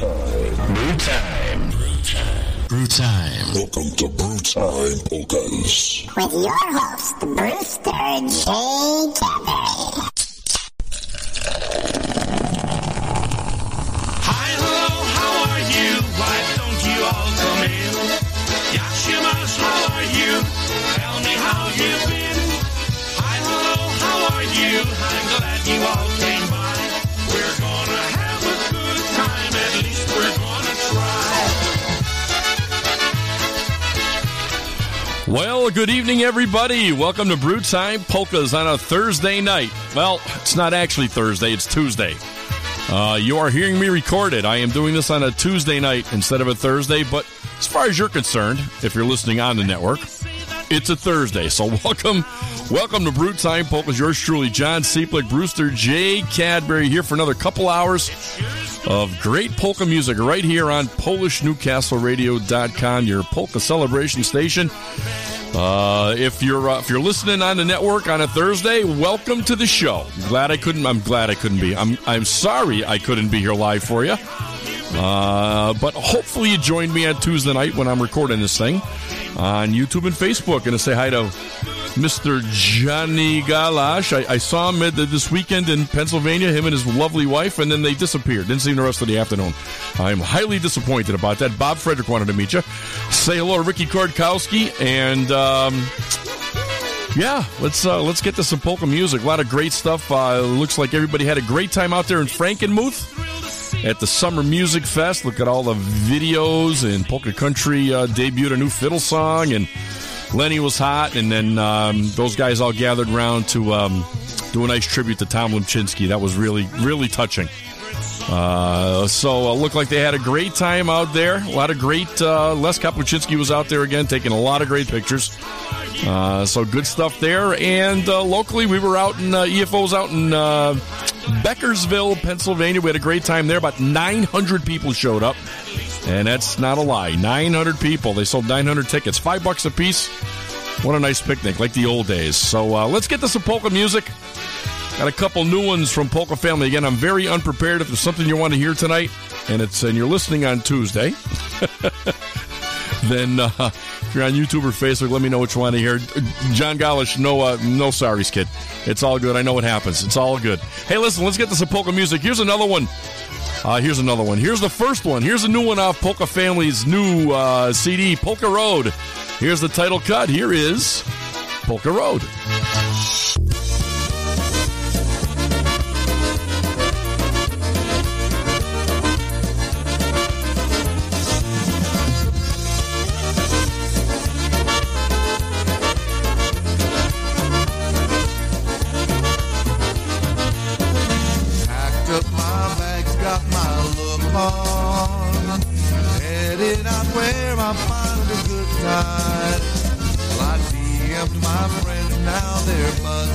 time. Brew time. Brew time. Brew time. Welcome to Brew Time Polkas. With your host, Brewster J. Cadbury. Hi, hello, how are you? Why don't you all come in? Yashimas, how are you? Tell me how you've been. Hi, hello, how are you? I'm glad you all came Well, good evening, everybody. Welcome to Brew Time Polkas on a Thursday night. Well, it's not actually Thursday, it's Tuesday. Uh, you are hearing me record it. I am doing this on a Tuesday night instead of a Thursday, but as far as you're concerned, if you're listening on the network, it's a Thursday. So welcome, welcome to Brew Time Polkas. Yours truly, John Cieplik, Brewster J. Cadbury, here for another couple hours of great polka music right here on PolishNewcastleRadio.com, your polka celebration station. Uh, if you're uh, if you're listening on the network on a Thursday, welcome to the show. Glad I couldn't. I'm glad I couldn't be. I'm I'm sorry I couldn't be here live for you. Uh, but hopefully you joined me on Tuesday night when I'm recording this thing on YouTube and Facebook. And to say hi to Mr. Johnny Galash. I, I saw him this weekend in Pennsylvania, him and his lovely wife, and then they disappeared. Didn't see him the rest of the afternoon. I'm highly disappointed about that. Bob Frederick wanted to meet you. Say hello to Ricky Kordkowski, and um, yeah, let's uh, let's get to some polka music. A lot of great stuff. Uh, looks like everybody had a great time out there in Frankenmuth at the Summer Music Fest. Look at all the videos and Polka Country uh, debuted a new fiddle song, and Lenny was hot, and then um, those guys all gathered around to um, do a nice tribute to Tom Limchinsky. That was really really touching. Uh, so uh, looked like they had a great time out there. A lot of great. Uh, Les Kapuscinski was out there again, taking a lot of great pictures. Uh, so good stuff there. And uh, locally, we were out in uh, EFO's out in uh, Beckersville, Pennsylvania. We had a great time there. About 900 people showed up, and that's not a lie. 900 people. They sold 900 tickets, five bucks a piece. What a nice picnic, like the old days. So uh, let's get to some polka music. Got a couple new ones from Polka Family. Again, I'm very unprepared. If there's something you want to hear tonight, and it's and you're listening on Tuesday, then uh, if you're on YouTube or Facebook, let me know what you want to hear. John Galish, no, uh, no sorries, kid. It's all good. I know what happens. It's all good. Hey, listen, let's get to some polka music. Here's another one. Uh, here's another one. Here's the first one. Here's a new one off Polka Family's new uh, CD, Polka Road. Here's the title cut. Here is Polka Road.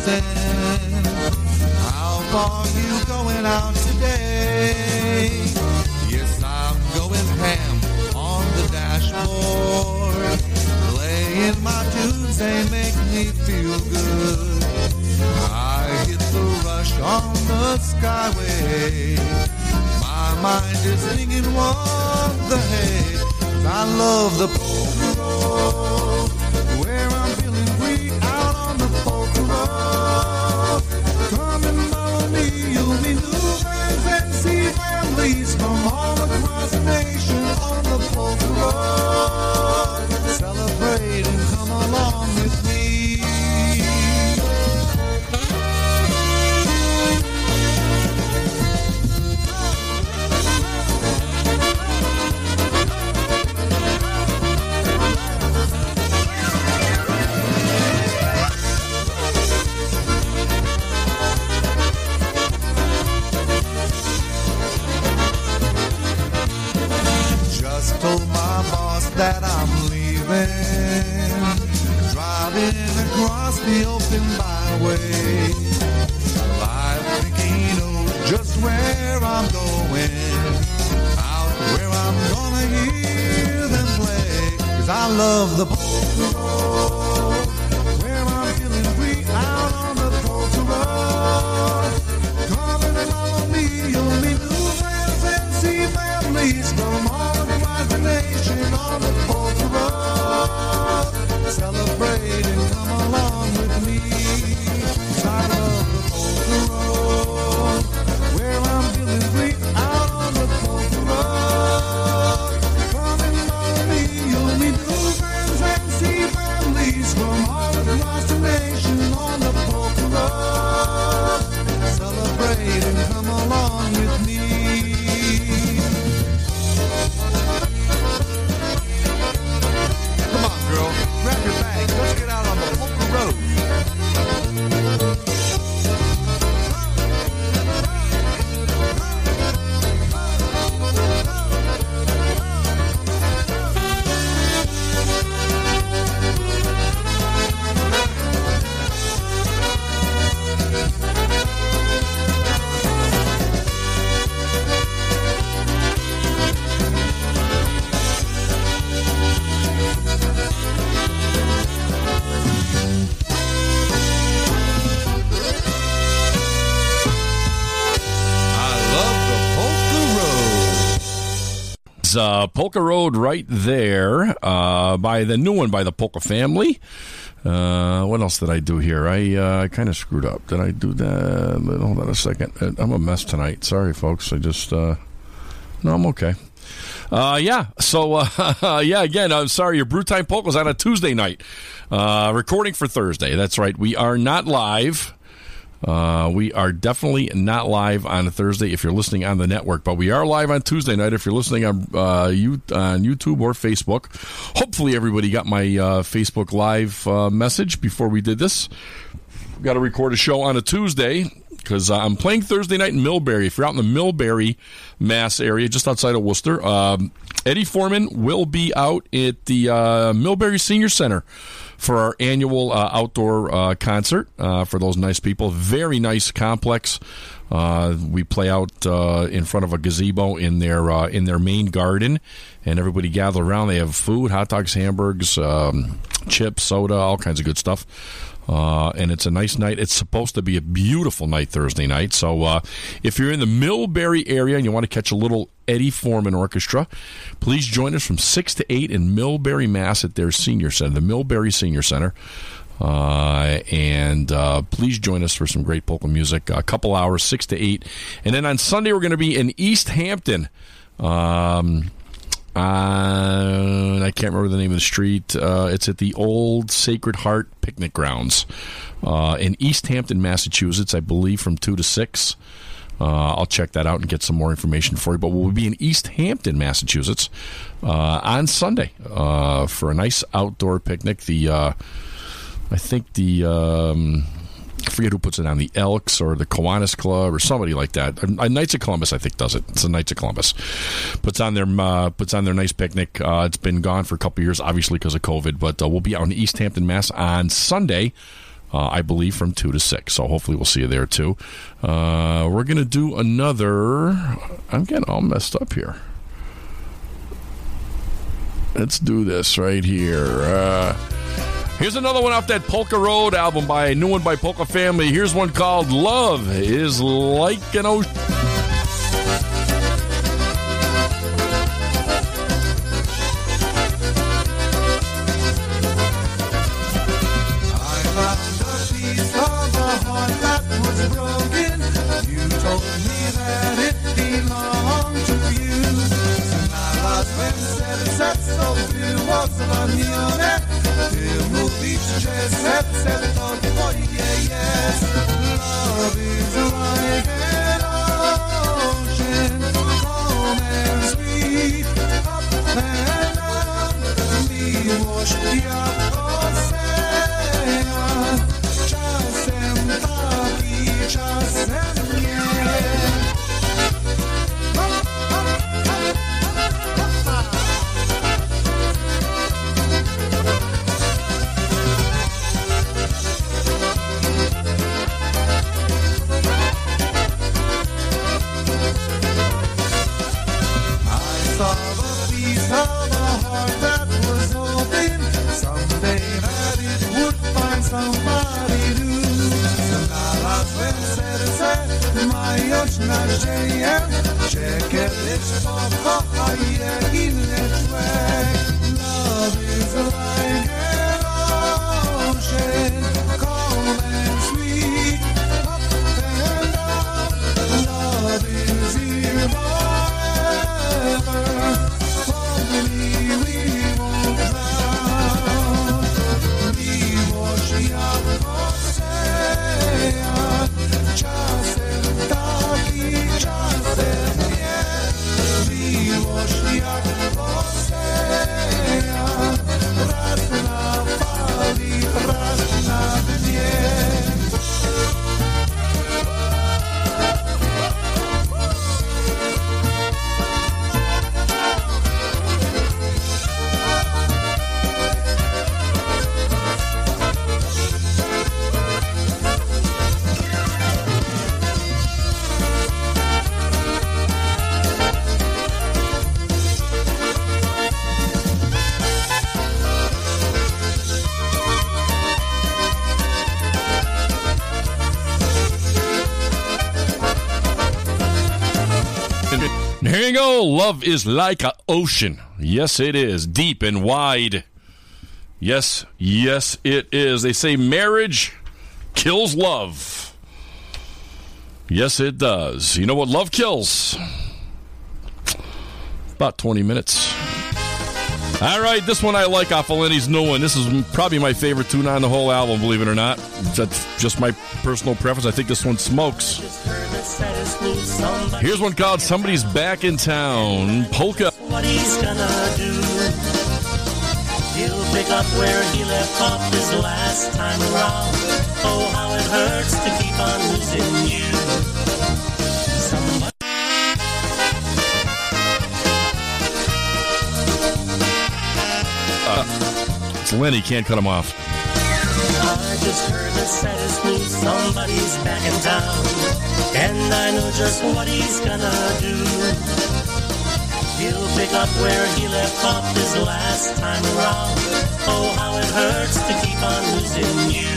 They're. How far you going out today? Yes, I'm going ham on the dashboard. Playing my tunes, they make me feel good. I hit the rush on the skyway. My mind is singing what the heck. I love the polka the open byway. Live thinking just where I'm going. Out where I'm gonna hear them play. Cause I love the. Where I'm feeling free out on the me, families from all across the nation on the road. Celebrate uh, Polka Road right there uh, by the new one by the Polka family. Uh, what else did I do here? I uh, kind of screwed up. Did I do that? Hold on a second. Uh, I'm a mess tonight. Sorry, folks. I just uh, no, I'm okay. Uh, yeah. So, uh, yeah, again, I'm sorry. Your Brew Time Polka's on a Tuesday night. Uh, recording for Thursday. That's right. We are not live. Uh, we are definitely not live on a Thursday if you're listening on the network, but we are live on Tuesday night if you're listening on uh, you, on YouTube or Facebook. Hopefully, everybody got my uh, Facebook Live uh, message before we did this. We've got to record a show on a Tuesday because uh, I'm playing Thursday night in Millbury. If you're out in the Millbury, Mass area, just outside of Worcester, um, Eddie Forman will be out at the Millbury Senior Center for our annual uh, outdoor uh, concert uh, for those nice people. Very nice complex. Uh, we play out uh, in front of a gazebo in their in their main garden, and everybody gather around. They have food, hot dogs, hamburgers, um, chips, soda, all kinds of good stuff. Uh, and it's a nice night. It's supposed to be a beautiful night Thursday night. So uh, if you're in the Millbury area and you want to catch a little Eddie Forman Orchestra, please join us from 6 to 8 in Millbury, Mass. at their senior center, the Millbury Senior Center. Uh, and uh, please join us for some great polka music. A couple hours, 6 to 8. And then on Sunday, we're going to be in East Hampton. Um, uh, I can't remember the name of the street. Uh, it's at the old Sacred Heart Picnic Grounds uh, in East Hampton, Massachusetts, I believe, from 2 to 6. Uh, I'll check that out and get some more information for you. But we'll be in East Hampton, Massachusetts uh, on Sunday uh, for a nice outdoor picnic. The I think the um, I forget who puts it on the Elks or the Kiwanis Club or somebody like that. Uh, Knights of Columbus, I think, does it. It's the Knights of Columbus puts on their uh, puts on their nice picnic. Uh, it's been gone for a couple years, obviously because of COVID, but uh, we'll be out in East Hampton, Mass, on Sunday. Uh, I believe from two to six. So hopefully we'll see you there too. Uh, we're gonna do another. I'm getting all messed up here. Let's do this right here. Here's another one off that Polka Road album by a new one by Polka Family. Here's one called "Love Is Like an Ocean." Serce somebody new. Znalazłem serce. Love is like an ocean, here you. Love is like an ocean. Yes, it is. Deep and wide. Yes, yes, it is. They say marriage kills love. Yes, it does. You know what love kills? About 20 minutes. All right, this one I like off of Lenny's new one. This is probably my favorite tune on the whole album, believe it or not. That's just my personal preference. I think this one smokes. Here's one called Somebody's Back in Town. Polka. what he's gonna do. He'll pick up where he left off his last time around. Oh, how it hurts to keep on losing you. It's Lenny, can't cut him off. I just heard the saddest news. Somebody's back in town. And I know just what he's gonna do. He'll pick up where he left off his last time around. Oh, how it hurts to keep on losing you.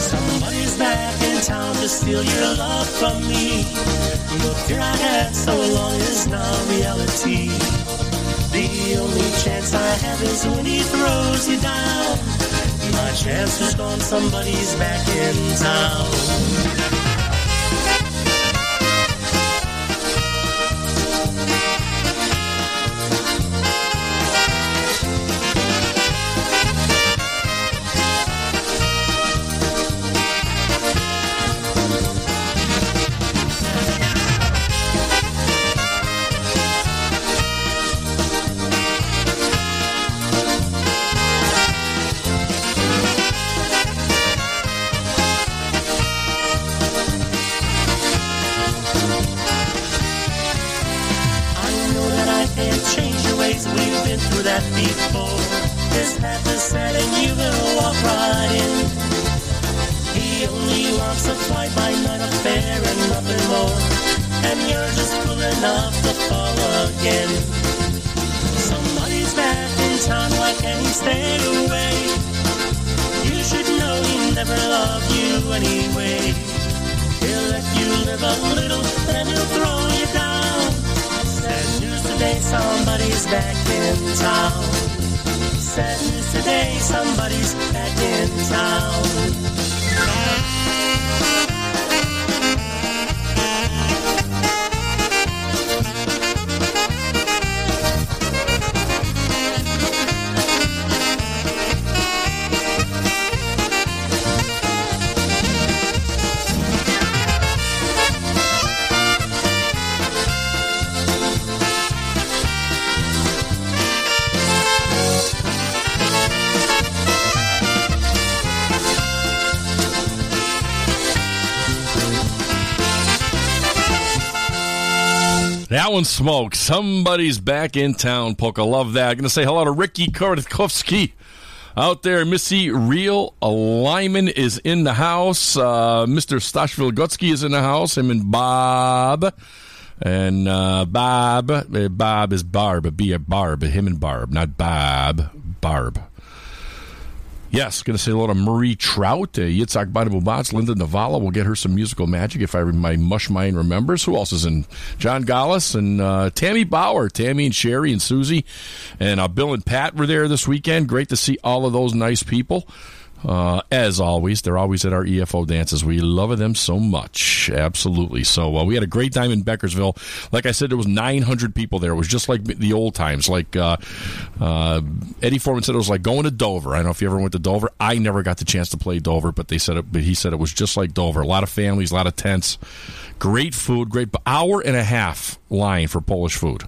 Somebody's back in town to steal your love from me. The fear I had so long is now reality. The only chance I have is when he throws you down. My chance is gone, somebody's back in town. That one smokes. Somebody's back in town, Polka. Love that. Going to say hello to Ricky Korotkovsky out there. Missy Real Lyman is in the house. Uh, Mr. Stashville Gutsky is in the house. Him and Bob. And uh, Bob. uh, Bob is Barb. Be a Barb. Him and Barb, not Bob. Barb. Yes, going to say hello to Marie Trout, uh, Yitzhak Banabubatz, Linda Navala. We'll get her some musical magic if I my mush mind remembers. Who else is in? John Gallus and uh, Tammy Bauer, Tammy and Sherry and Susie, and uh, Bill and Pat were there this weekend. Great to see all of those nice people. Uh, as always, they're always at our EFO dances. We love them so much. Absolutely. So uh, we had a great time in Beckersville. Like I said, there was 900 people there. It was just like the old times. Like uh, uh, Eddie Forman said, it was like going to Dover. I don't know if you ever went to Dover. I never got the chance to play Dover, but they said it. But he said it was just like Dover. A lot of families, a lot of tents, great food, great hour and a half line for Polish food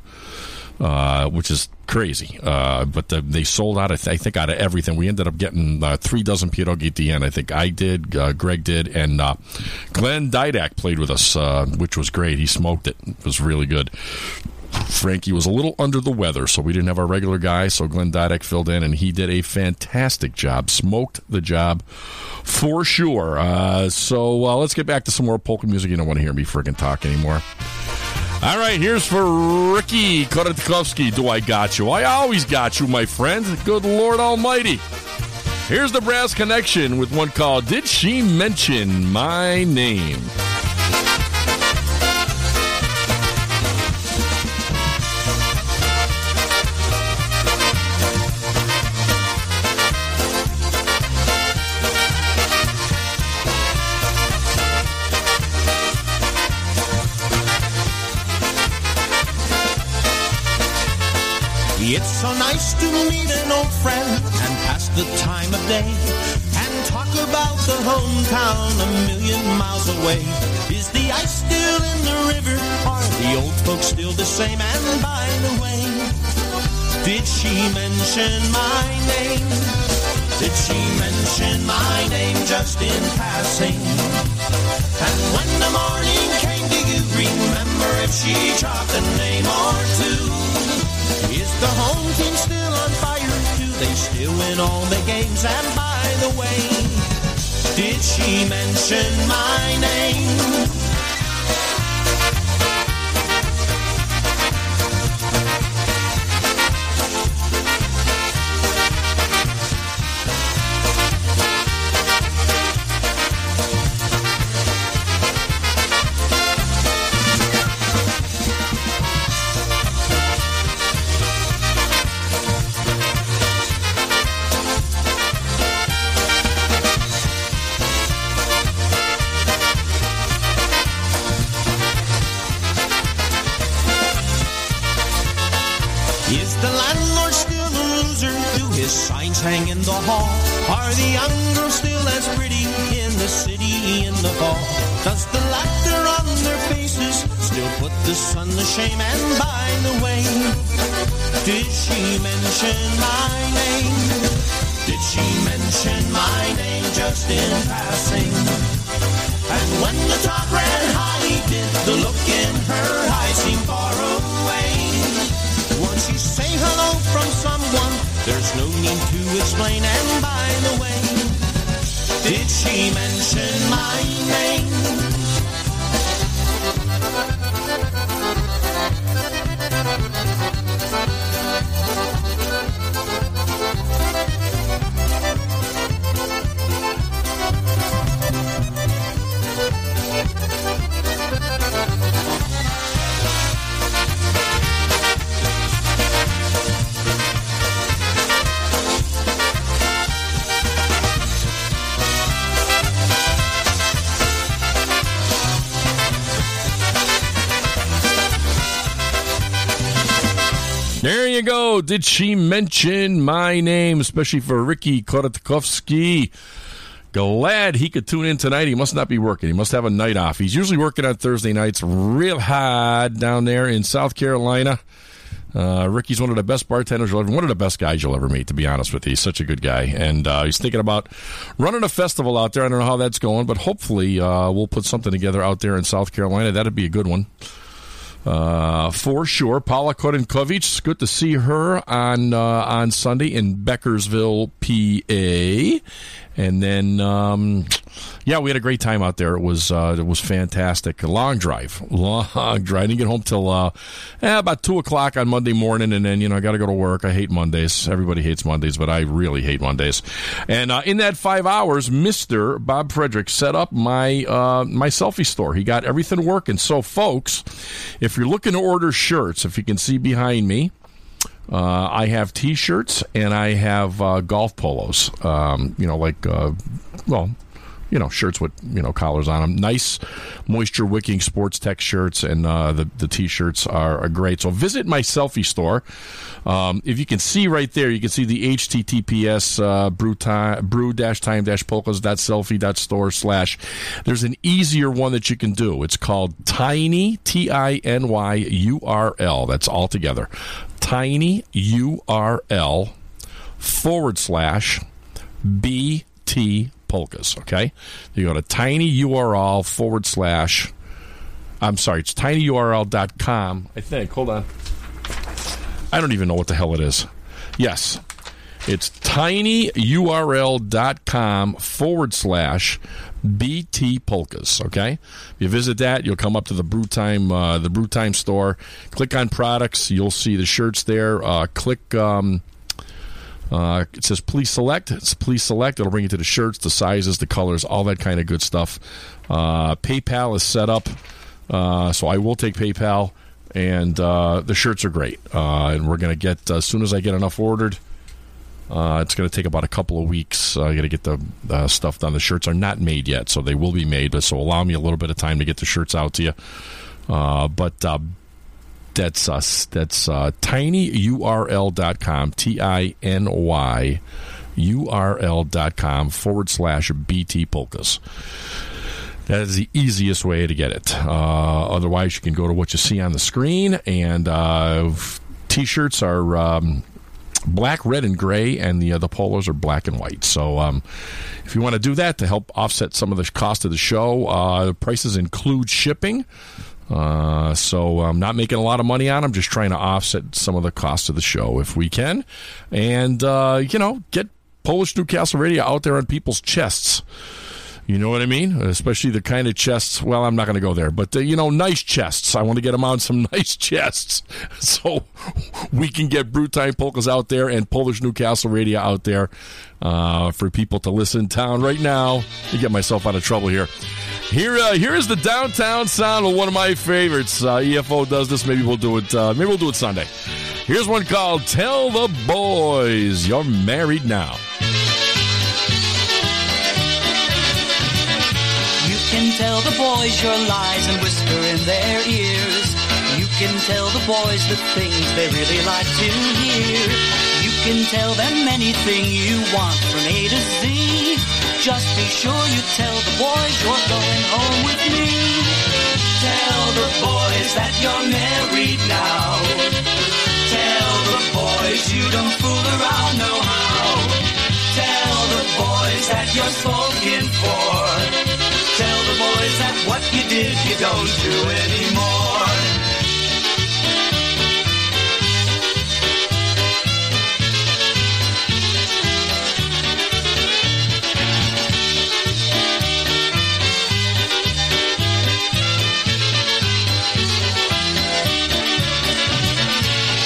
uh, which is crazy. Uh, but the, they sold out, I, th- I, think, out of everything. We ended up getting uh, three dozen pierogi at the end. I think I did, uh, Greg did, and uh, Glenn Didak played with us, which was great. He smoked it. It was really good. Frankie was a little under the weather, so we didn't have our regular guy. So Glenn Didak filled in, and he did a fantastic job. Smoked the job for sure. Uh, so uh, let's get back to some more polka music. You don't want to hear me friggin' talk anymore. All right, here's for Ricky Korotkovsky. Do I got you? I always got you, my friend. Good Lord Almighty. Here's the Brass Connection with one call. Did She Mention My Name? It's so nice to meet an old friend and pass the time of day and talk about the hometown a million miles away. Is the ice still in the river? Are the old folks still the same? And by the way, did she mention my name? Did she mention my name just in passing? And when the morning came, do you remember if she dropped a name or two? Is the home team still on fire? Do they still win all the games? And by the way, did she mention my name? Hang in the hall? Are the young girls still as pretty in the city in the fall? Does the laughter on their faces still put the sun to shame? And by the way, did she mention my name? Did she mention my name just in passing? And when the talk ran high, did the look in her eyes seem far no need to explain. And by the way, did she mention my name? Did she mention my name, especially for Ricky Korotkovsky? Glad he could tune in tonight. He must not be working. He must have a night off. He's usually working on Thursday nights real hard down there in South Carolina. Uh, Ricky's one of the best bartenders you'll ever, one of the best guys you'll ever meet, to be honest with you. He's such a good guy. And uh, he's thinking about running a festival out there. I don't know how that's going, but hopefully uh, we'll put something together out there in South Carolina. That'd be a good one. Uh, for sure. Paula Korinkovic, it's good to see her on uh, on Sunday in Beckersville, PA. And then, um, yeah, we had a great time out there. It was uh, it was fantastic. A long drive, long drive. I didn't get home till uh, eh, about two o'clock on Monday morning, and then you know I got to go to work. I hate Mondays. Everybody hates Mondays, but I really hate Mondays. And uh, in that five hours, Mister Bob Frederick set up my uh, my selfie store. He got everything working. So, folks, if you're looking to order shirts, if you can see behind me. Uh, I have T-shirts and I have uh, golf polos. Um, you know, like uh, well, you know, shirts with you know collars on them. Nice, moisture wicking sports tech shirts, and uh, the the T-shirts are, are, great. So visit my selfie store. Um, if you can see right there, you can see the HTTPS uh, brew time brew dash time dash polkas dot selfie dot store slash. There's an easier one that you can do. It's called Tiny T I N Y U R L. That's all together tinyurl forward slash BT polkas. Okay. You go to tinyurl forward slash, I'm sorry, it's tinyurl.com. I think. Hold on. I don't even know what the hell it is. Yes. It's tinyurl.com forward slash BT Polkas. Okay, if you visit that, you'll come up to the Brew Time uh, the Brew Time store. Click on products, you'll see the shirts there. Uh, click. Um, uh, it says please select. It's please select. It'll bring you to the shirts, the sizes, the colors, all that kind of good stuff. Uh, PayPal is set up, uh, so I will take PayPal, and uh, the shirts are great. and we're gonna get as soon as I get enough ordered. Uh, it's going to take about a couple of weeks. I got to get the uh, stuff done. The shirts are not made yet, so they will be made. But so allow me a little bit of time to get the shirts out to you. Uh, but uh, that's us. That's uh, tinyurl.com. T I N Y url.com forward slash BT polkas. That is the easiest way to get it. Uh, otherwise, you can go to what you see on the screen, and uh, t shirts are. Um, black, red, and gray, and the uh, the polos are black and white. So um, if you want to do that to help offset some of the cost of the show, uh, the prices include shipping. Uh, so I'm not making a lot of money on them, just trying to offset some of the cost of the show if we can, and uh, you know get Polish Newcastle Radio out there on people's chests. You know what I mean? Especially the kind of chests. Well, I'm not going to go there, but uh, you know, nice chests. I want to get them on some nice chests, so we can get Brew Time polkas out there and Polish Newcastle radio out there uh, for people to listen town right now. To get myself out of trouble here. Here, uh, here is the downtown sound of one of my favorites. Uh, EFO does this. Maybe we'll do it. Uh, maybe we'll do it Sunday. Here's one called "Tell the Boys You're Married Now." Can tell the boys your lies and whisper in their ears. You can tell the boys the things they really like to hear. You can tell them anything you want from A to Z. Just be sure you tell the boys you're going home with me. Tell the boys that you're married now. Tell the boys you don't fool around no how. Tell the boys that you're spoken for. Tell the boys that what you did you don't do anymore.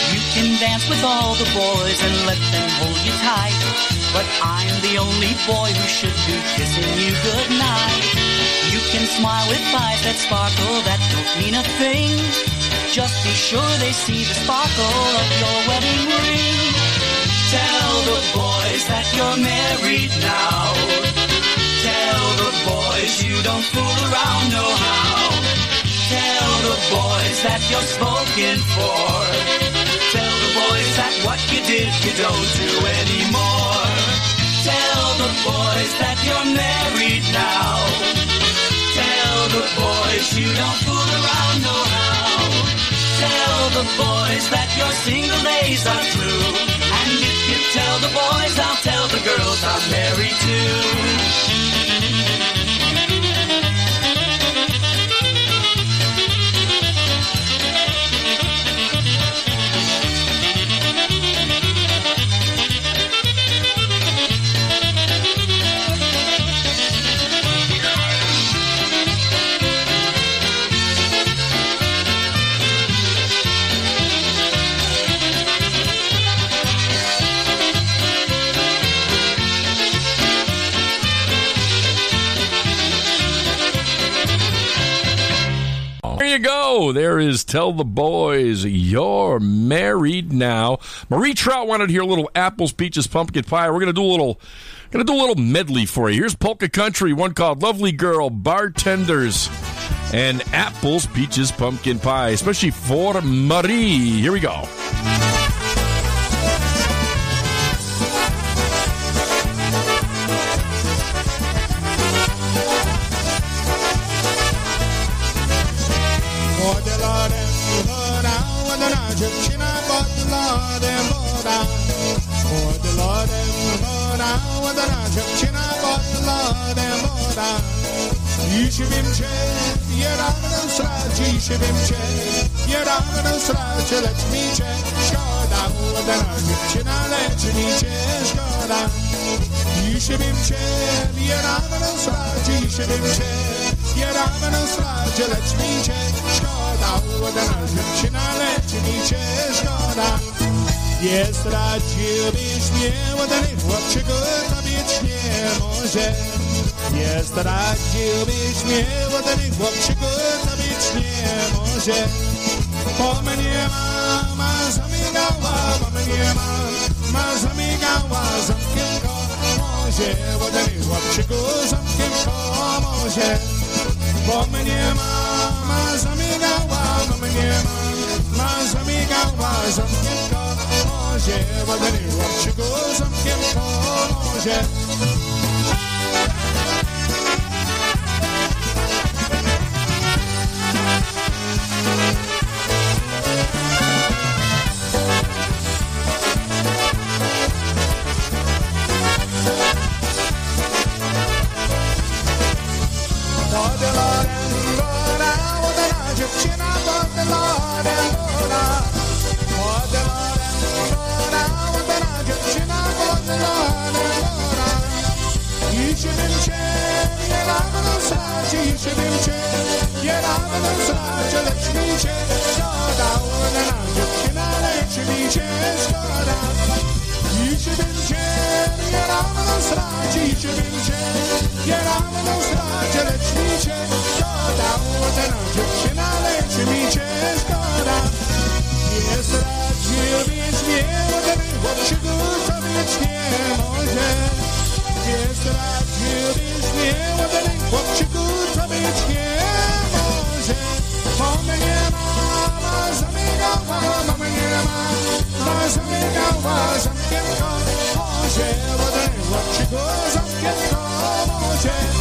You can dance with all the boys and let them hold you tight. But I'm the only boy who should be kissing you goodnight. You can smile with eyes that sparkle that don't mean a thing. Just be sure they see the sparkle of your wedding ring. Tell the boys that you're married now. Tell the boys you don't fool around no how. Tell the boys that you're spoken for. Tell the boys that what you did you don't do anymore. Tell the boys that you're married now the boys you don't fool around no how. Tell the boys that your single days are through. And if you tell the boys, I'll tell the girls I'm married too. You go. There is Tell the Boys You're Married Now. Marie Trout wanted to hear a little apples, peaches, pumpkin pie. We're going to do a little. Gonna do a little medley for you. Here's Polka Country, one called Lovely Girl, Bartenders, and Apples, Peaches, Pumpkin Pie, especially for Marie. Here we go. Dzisiaj wiem cię, je rano straci, dzisiaj wiem cię, je rano straci, lecz mi cię, szkoda, młoda nogi cię należy mi cię, szkoda. Dzisiaj wiem cię, je rano straci, dzisiaj wiem cię, je rano straci, lecz mi cię, szkoda, młoda nogi cię należy mi cię, szkoda. Nie straciłbyś mnie, ładny chłopczyku, tobie nie może. Jest radziłbyś mnie, udany chłopczyku, to być nie może. Bo mnie mama zamigała, bo mnie mama zamigała, zamkiem komozie, udany chłopczyku, zamkiem komozie. Bo mnie mama zamigała, bo mnie mama zamigała, zamkiem komozie, udany chłopczyku, zamkiem komozie. ciszy był cię, nie będę znaczy, lecz mi się szkoda, ona na się należy mi się szkoda. Ciszy był cię, nie będę znaczy, ciszy był cię, nie będę znaczy, lecz mi się szkoda, ona na się należy mi się szkoda. Nie zdradził wiecznie, bo ten chłop się go nie może. Nie zdradził Komozie, udany chłopczyku, zamkiem komozie. Bo mnie mama zamigała, bo mnie mama zamigała, zamkiem komozie, udany chłopczyku, zamkiem komozie.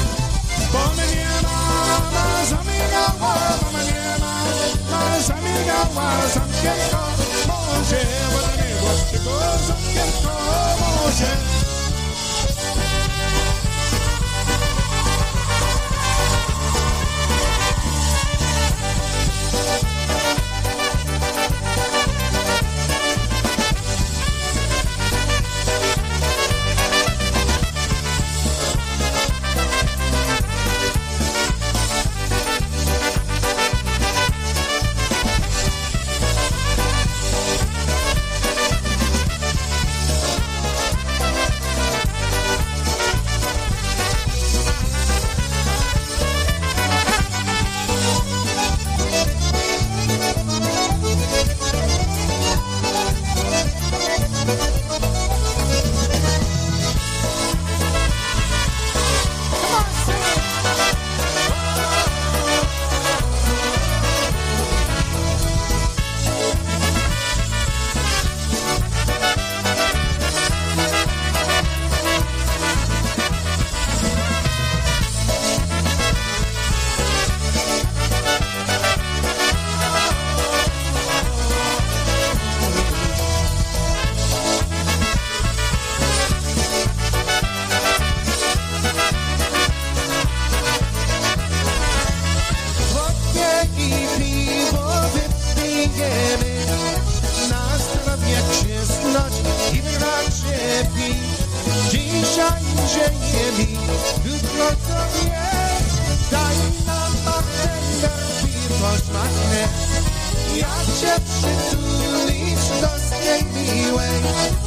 Wodkę miłej Serduszko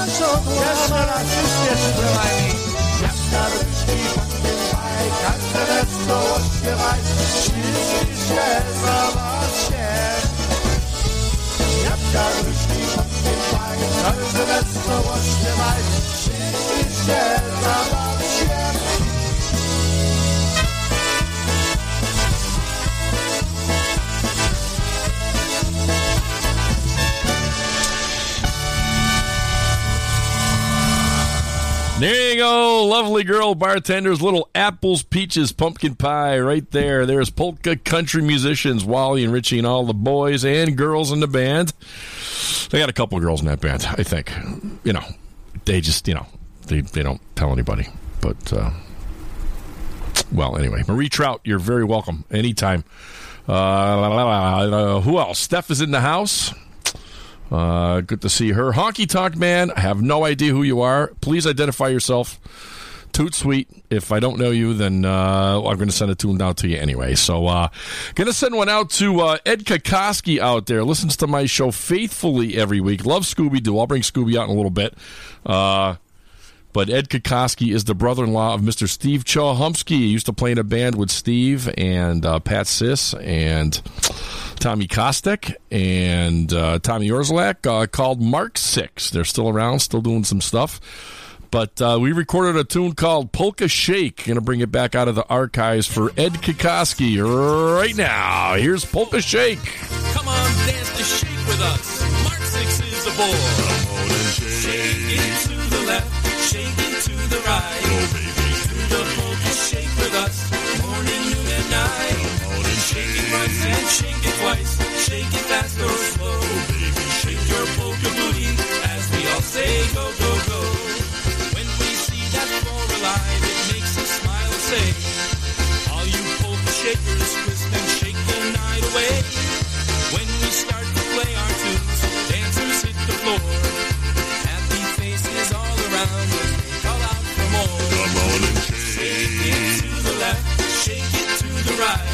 Jeszcze raz, jeszcze przynajmniej. Jak na ryczki, pumpkin pie, każde wesoło śpiewaj. Ślicznie się, zabaw się. Jak na ryczki, pumpkin pie, każde wesoło śpiewaj. Ślicznie się, zabaw There you go, lovely girl bartenders, little apples, peaches, pumpkin pie, right there. There's polka country musicians, Wally and Richie, and all the boys and girls in the band. They got a couple of girls in that band, I think. You know, they just, you know, they they don't tell anybody. But uh, well, anyway, Marie Trout, you're very welcome anytime. Uh, who else? Steph is in the house. Uh, good to see her. Honky Talk Man, I have no idea who you are. Please identify yourself. Toot sweet. If I don't know you, then uh, I'm going to send a tune out to you anyway. So, uh, going to send one out to uh, Ed Kokoski out there. Listens to my show faithfully every week. Love Scooby Doo. I'll bring Scooby out in a little bit. Uh, but Ed Kokoski is the brother-in-law of Mr. Steve Chahumsky. He used to play in a band with Steve and uh, Pat Sis and Tommy Kostek and uh, Tommy Orzalak uh, called Mark Six. They're still around, still doing some stuff. But uh, we recorded a tune called Polka Shake. Going to bring it back out of the archives for Ed Kokoski right now. Here's Polka Shake. Come on, dance the shake with us. Mark Six is aboard. Twice and shake it twice. Shake it fast or slow. Baby, shake your polka booty as we all say go, go, go. When we see that floor alive, it makes us smile and say, All you polka shakers, twist and shake the night away. When we start to play our tunes, dancers hit the floor. Happy faces all around us, they call out for more. Come on and shake. Shake it to the left, shake it to the right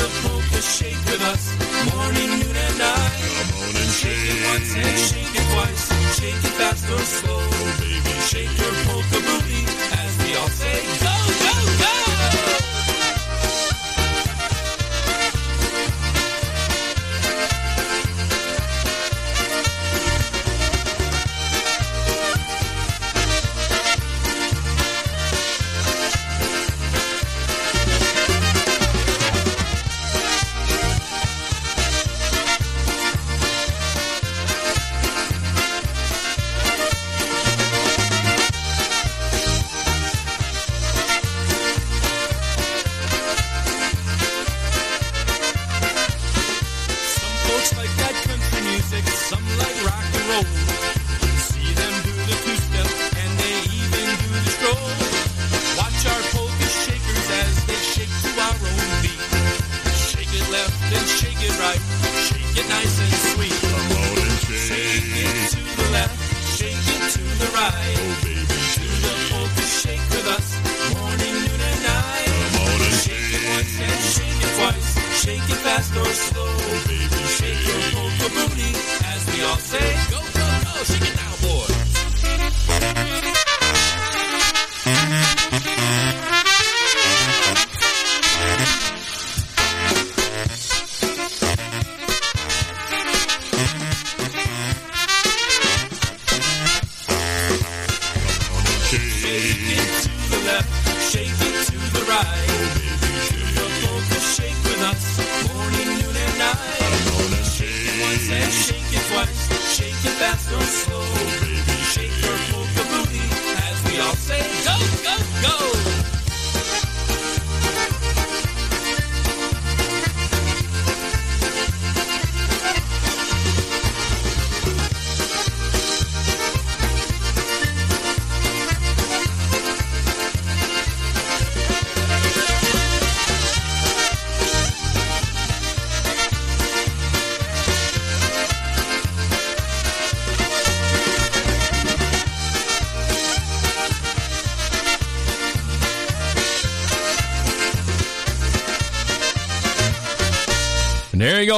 the poker shake with us. Morning, noon, and night. Come on and Shake it once and shake it twice. Shake it fast or slow. Oh, baby, shake your polka booty as we all say.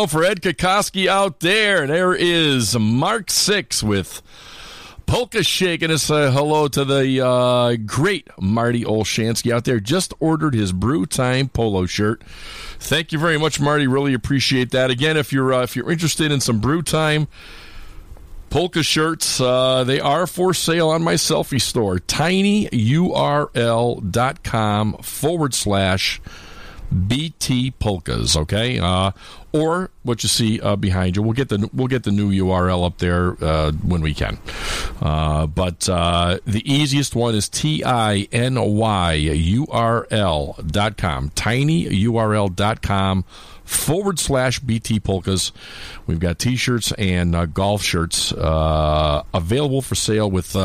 For Ed Kokoski out there. There is Mark Six with Polka shaking us uh, hello to the uh, great Marty Olshansky out there. Just ordered his Brew Time polo shirt. Thank you very much, Marty. Really appreciate that. Again, if you're uh, if you're interested in some Brew Time polka shirts, uh, they are for sale on my selfie store. tinyurl.com forward slash BT polkas. Okay, uh, or what you see uh, behind you. We'll get the we'll get the new URL up there uh, when we can. Uh, but uh, the easiest one is t i n y u r l dot com tinyurl dot com forward slash BT polkas. We've got t-shirts and uh, golf shirts available for sale with.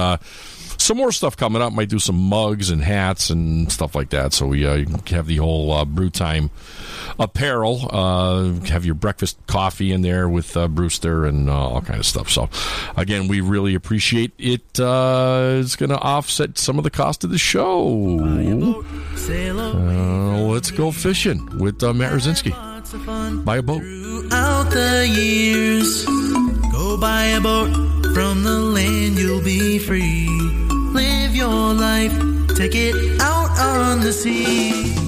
Some more stuff coming up. Might do some mugs and hats and stuff like that. So we uh, have the whole uh, brew time apparel. Uh, have your breakfast coffee in there with uh, Brewster and uh, all kind of stuff. So again, we really appreciate it. Uh, it's going to offset some of the cost of the show. Let's go fishing with Matt Rosinski. Buy a boat. Out the years, go buy a boat from the land, you'll be free. Your life, take it out on the sea.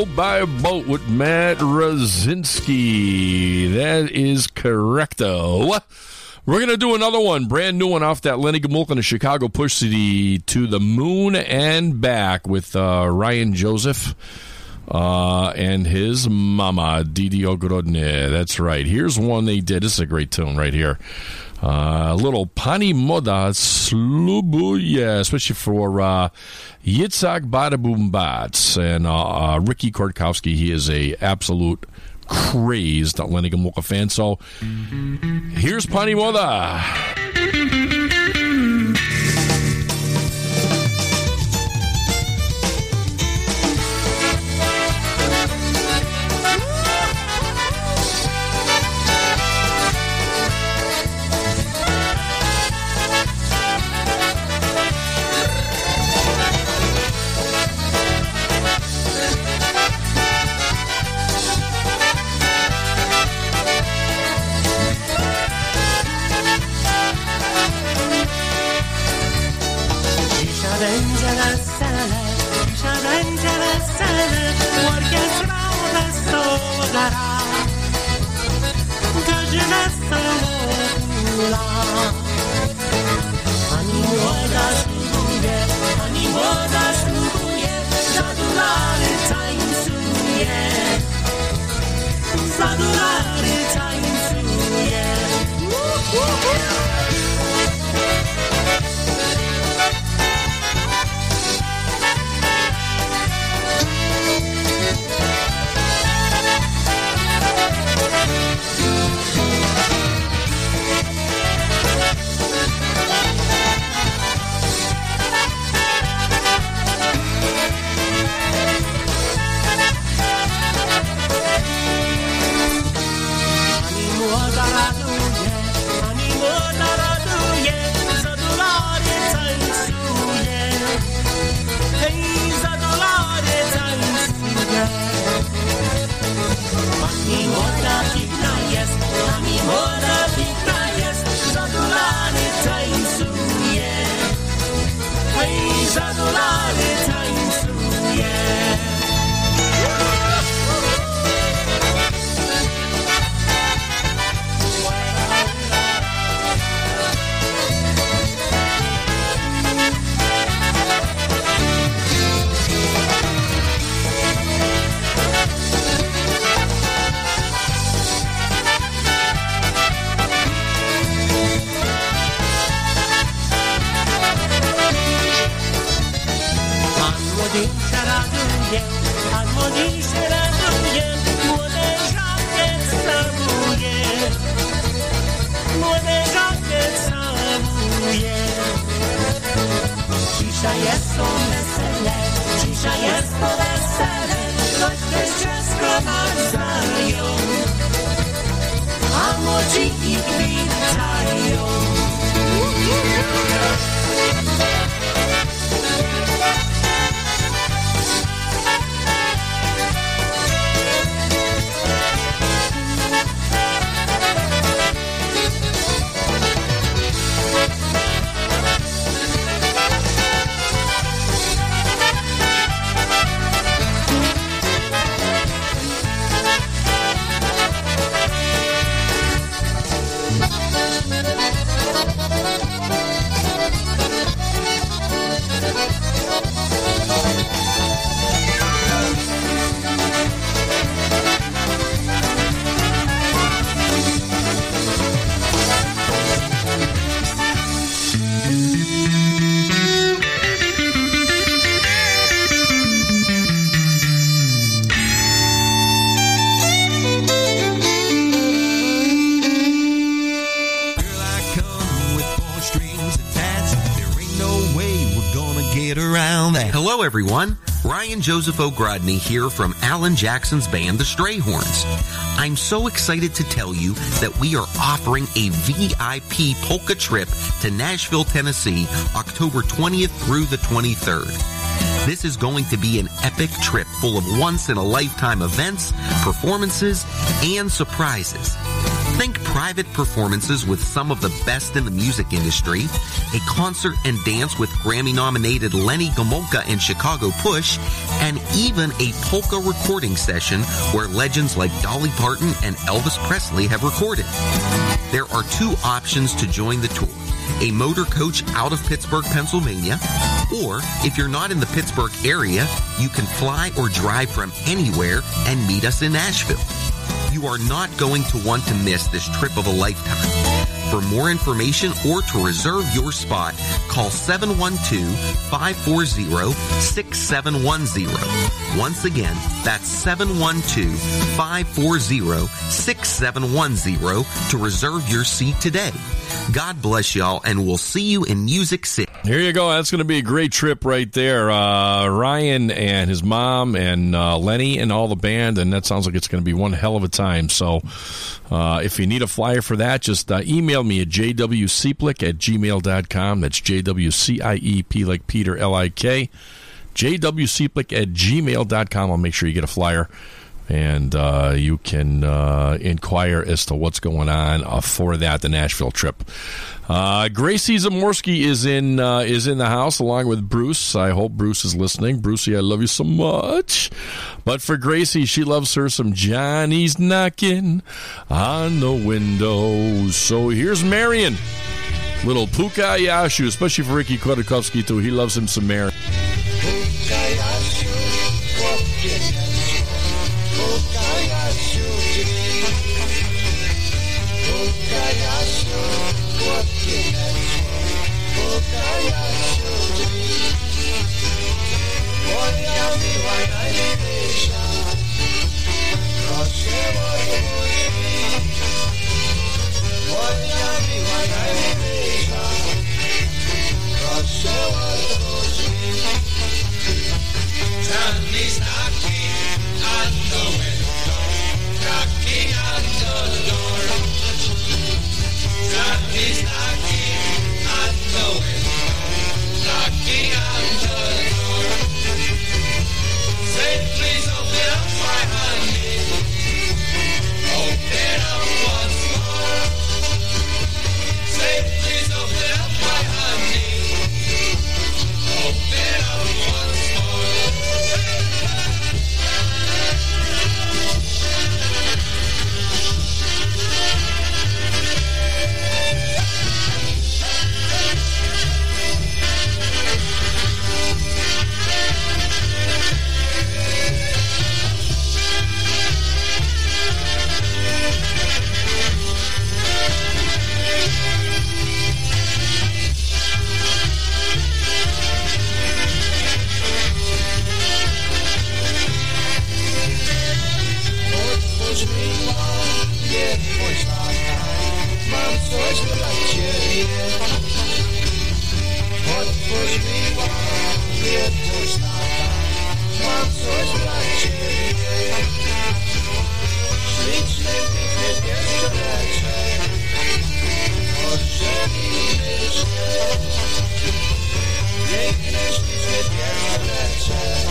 Go buy a boat with Matt Rosinski. That is correcto. We're going to do another one, brand new one off that Lenny Gomulka and the Chicago Push City to the moon and back with uh, Ryan Joseph uh, and his mama, Didi Ogrodny. That's right. Here's one they did. This is a great tune right here. Uh, little Pani Moda Slubuya, especially for uh, Yitzhak Badaboom and uh, uh, Ricky Kortkowski. He is a absolute crazed Gomulka fan. So here's Pani Moda. la Ani młoda szlubuje, ani młoda szlubuje Za dolary tańcuje Za dolary tańcuje uh, uh. Everyone. Ryan Joseph Ogrodny here from Alan Jackson's band, The Strayhorns. I'm so excited to tell you that we are offering a VIP polka trip to Nashville, Tennessee, October 20th through the 23rd. This is going to be an epic trip full of once in a lifetime events, performances, and surprises. Think private performances with some of the best in the music industry, a concert and dance with Grammy nominated Lenny Gomulka and Chicago Push, and even a polka recording session where legends like Dolly Parton and Elvis Presley have recorded. There are two options to join the tour a motor coach out of Pittsburgh, Pennsylvania, or if you're not in the Pittsburgh area, you can fly or drive from anywhere and meet us in Nashville. You are not going to want to miss this trip of a lifetime. For more information or to reserve your spot, call 712-540-6710. Once again, that's 712-540-6710 to reserve your seat today. God bless y'all, and we'll see you in Music City. Here you go. That's going to be a great trip right there. Uh, Ryan and his mom and uh, Lenny and all the band, and that sounds like it's going to be one hell of a time. So uh, if you need a flyer for that, just uh, email me at jwcieplik at gmail.com. That's J-W-C-I-E-P like Peter, L-I-K. jwcieplik at gmail.com. I'll make sure you get a flyer and uh, you can uh, inquire as to what's going on uh, for that the Nashville trip. Uh, Gracie Zamorsky is in uh, is in the house along with Bruce. I hope Bruce is listening. Brucey, I love you so much. But for Gracie, she loves her some Johnny's knocking on the window. So here's Marion. Little Puka Yashu, especially for Ricky Kodakowski, too. He loves him some Marion. Knocking on the door. Say, please open up, my honey. drzwi Nie bądź taka, mam coś dla ciebie. Otwórz mi nie bądź taka, mam coś dla ciebie. Śliczny, piękny pieszczoleczek Ożenimy się Piękny, śliczny pieszczoleczek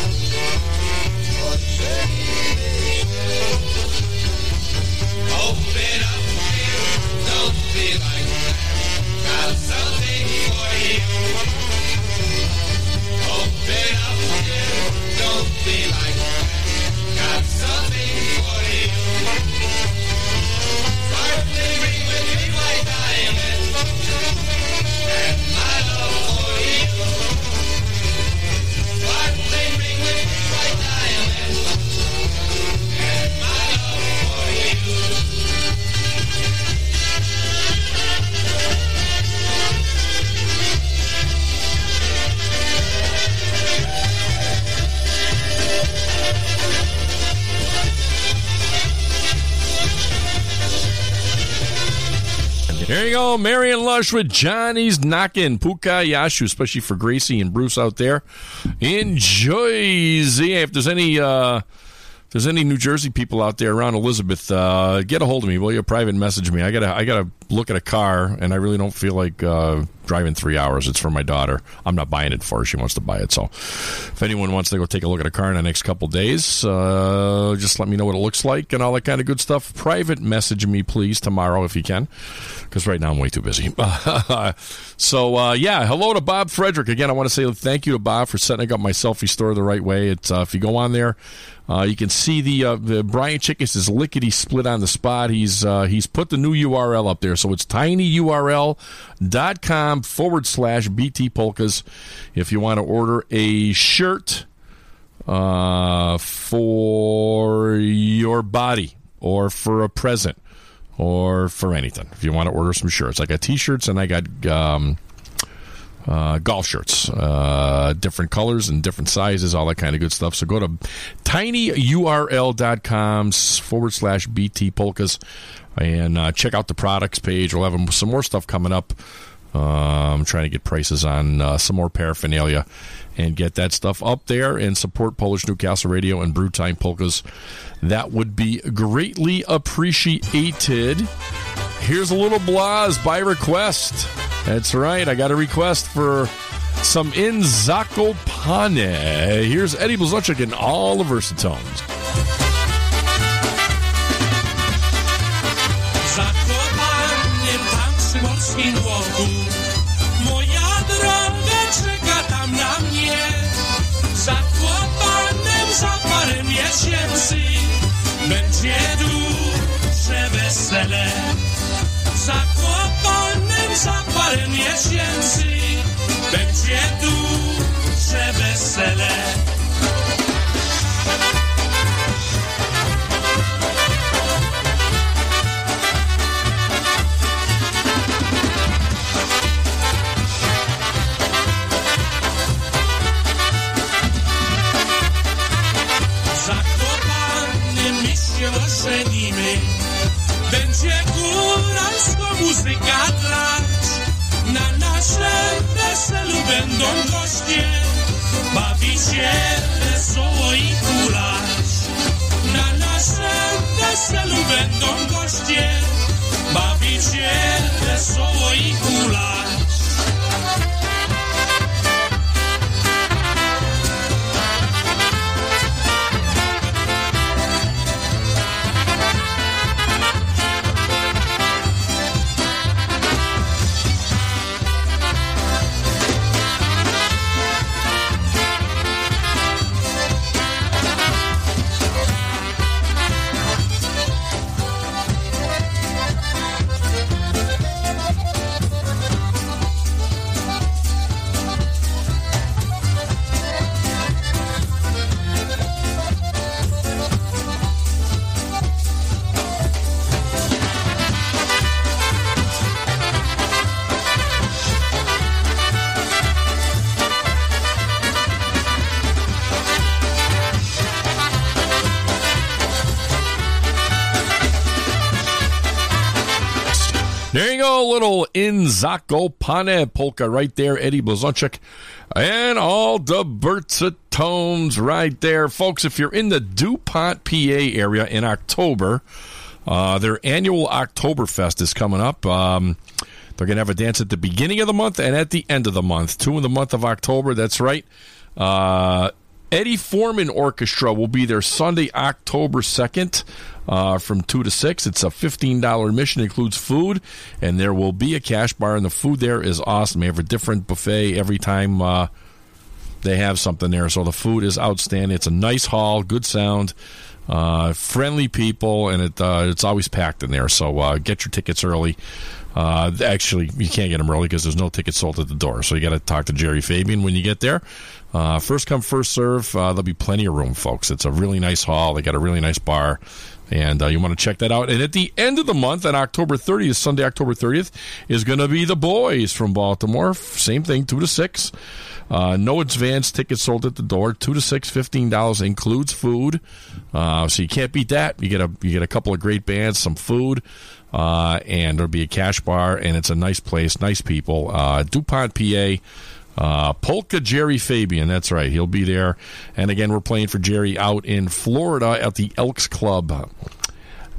Go, Marion Lush with Johnny's knocking Puka Yashu, especially for Gracie and Bruce out there in Jersey. If there's any uh, if there's any New Jersey people out there around Elizabeth, uh, get a hold of me. Will you private message me? I gotta I gotta look at a car, and I really don't feel like uh, driving three hours. It's for my daughter. I'm not buying it for her. She wants to buy it. So, if anyone wants to go take a look at a car in the next couple days, uh, just let me know what it looks like and all that kind of good stuff. Private message me, please, tomorrow if you can, because right now I'm way too busy. so, uh, yeah, hello to Bob Frederick again. I want to say thank you to Bob for setting up my selfie store the right way. It's uh, if you go on there. Uh, you can see the uh, the Brian Chickus is lickety split on the spot. He's uh, he's put the new URL up there, so it's tinyurl.com forward slash BT polkas if you want to order a shirt uh, for your body or for a present or for anything. If you want to order some shirts, I got T-shirts and I got. Um, uh, golf shirts, uh, different colors and different sizes, all that kind of good stuff. So go to tinyurl.com forward slash BT polkas and uh, check out the products page. We'll have some more stuff coming up. I'm trying to get prices on uh, some more paraphernalia and get that stuff up there and support Polish Newcastle Radio and Brewtime Polkas. That would be greatly appreciated. Here's a little blaz by request. That's right. I got a request for some in Zakopane. Here's Eddie Blazonczyk in all the versatones. Zakopanym tam przy morskim łoku Moja droga czeka tam na mnie. Zakopanym za parę miesięcy. Będzie duże wesele. Zakopanym za parę miesięcy. Będzie duże wesele muzyka trać Na naszym weselu będą goście. Bawić się wesoło i kulać. Na naszym weselu będą goście. Bawić się wesoło i kulać There you go, a little in Zakopane polka right there, Eddie Blazonczyk, and all the Versatones right there. Folks, if you're in the DuPont, PA area in October, uh, their annual Oktoberfest is coming up. Um, they're going to have a dance at the beginning of the month and at the end of the month. Two in the month of October, that's right. Uh, Eddie Forman Orchestra will be there Sunday, October 2nd uh, from 2 to 6. It's a $15 admission, includes food, and there will be a cash bar, and the food there is awesome. They have a different buffet every time uh, they have something there, so the food is outstanding. It's a nice hall, good sound. Uh, friendly people, and it uh, it's always packed in there. So uh, get your tickets early. Uh, actually, you can't get them early because there's no tickets sold at the door. So you got to talk to Jerry Fabian when you get there. Uh, first come, first serve. Uh, there'll be plenty of room, folks. It's a really nice hall. They got a really nice bar. And uh, you want to check that out. And at the end of the month, on October 30th, Sunday, October 30th, is going to be the boys from Baltimore. Same thing, 2 to 6. Uh, no advance tickets sold at the door. Two to six, fifteen dollars includes food. Uh, so you can't beat that. You get a you get a couple of great bands, some food, uh, and there'll be a cash bar, and it's a nice place, nice people. Dupont, PA. Uh, Polka Jerry Fabian, that's right. He'll be there. And again, we're playing for Jerry out in Florida at the Elks Club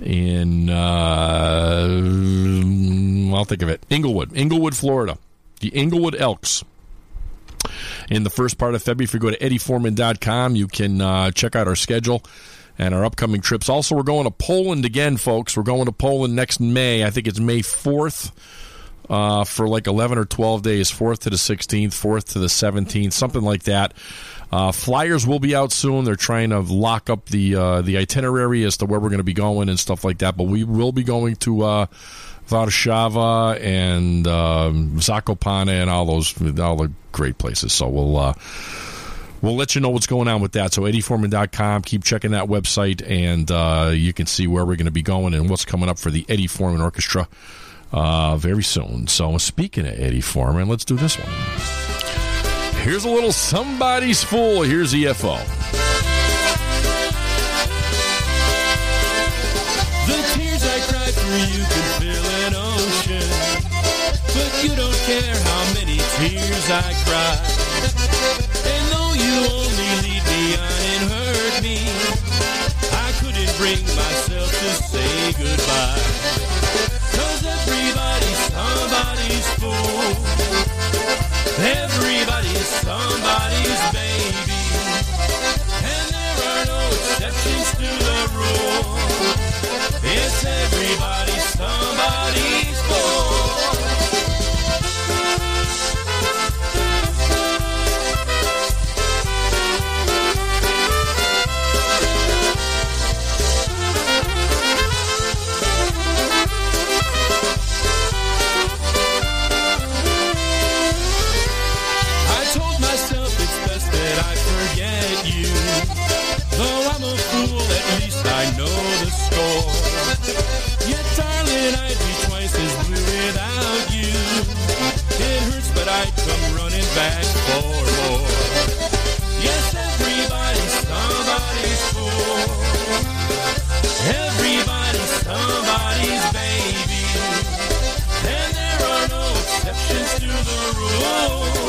in, uh, I'll think of it, Englewood, Englewood, Florida. The Englewood Elks in the first part of February. If you go to eddieforman.com, you can uh, check out our schedule and our upcoming trips. Also, we're going to Poland again, folks. We're going to Poland next May. I think it's May 4th. Uh, for like 11 or 12 days, 4th to the 16th, 4th to the 17th, something like that. Uh, flyers will be out soon. They're trying to lock up the uh, the itinerary as to where we're going to be going and stuff like that. But we will be going to uh, Warsaw and um, Zakopane and all those all the great places. So we'll uh, we'll let you know what's going on with that. So eddieforman.com, keep checking that website, and uh, you can see where we're going to be going and what's coming up for the Eddie Forman Orchestra uh, very soon. So speaking of Eddie Forman, let's do this one. Here's a little somebody's fool. Here's EFO. The tears I cried for you could fill an ocean. But you don't care how many tears I cry. And though you only lead me on and hurt me, I couldn't bring myself to say goodbye. Everybody's somebody's fool. Everybody's somebody's baby. And there are no exceptions to the rule. It's everybody, somebody's I'm a fool, at least I know the score. Yet, darling, I'd be twice as blue without you. It hurts, but I'd come running back for more. Yes, everybody's somebody's fool. Everybody's somebody's baby. And there are no exceptions to the rule.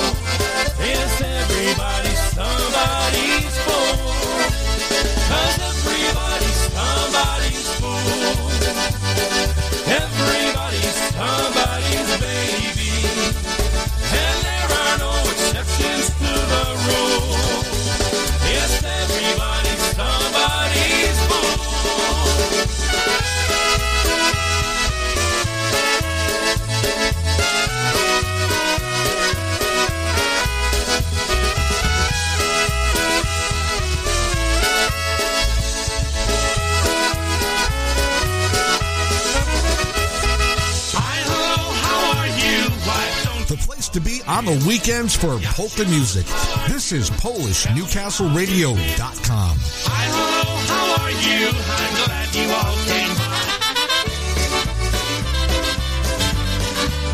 On the weekends for polka music. This is PolishNewcastleRadio.com. Hi, hello, how are you? I'm glad you all came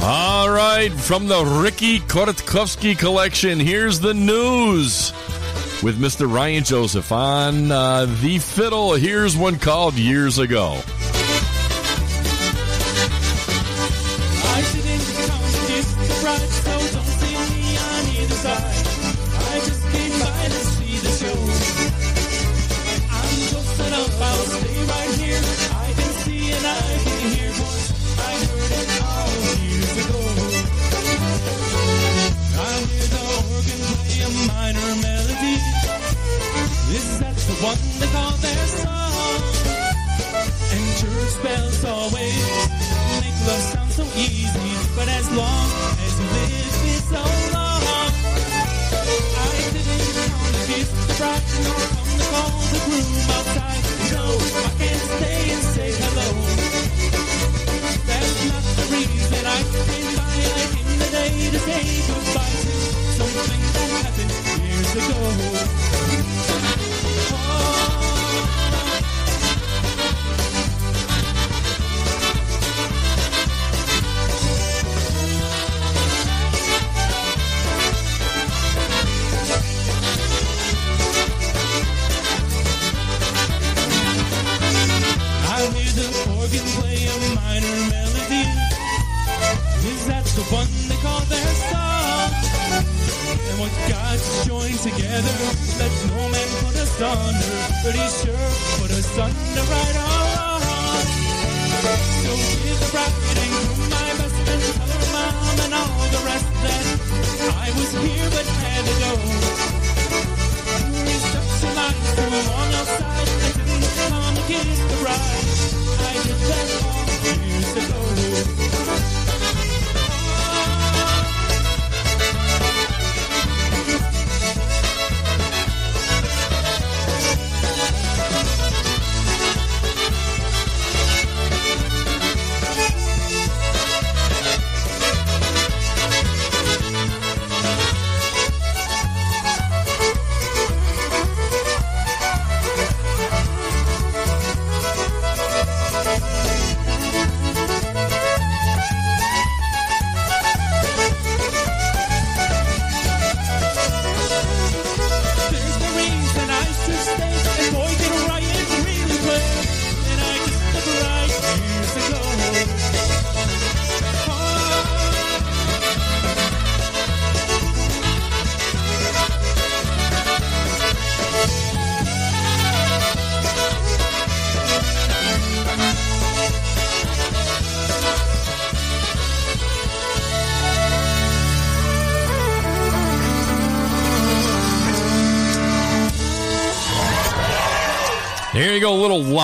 All right, from the Ricky Korotkovsky collection, here's the news with Mr. Ryan Joseph on uh, the fiddle. Here's one called Years Ago.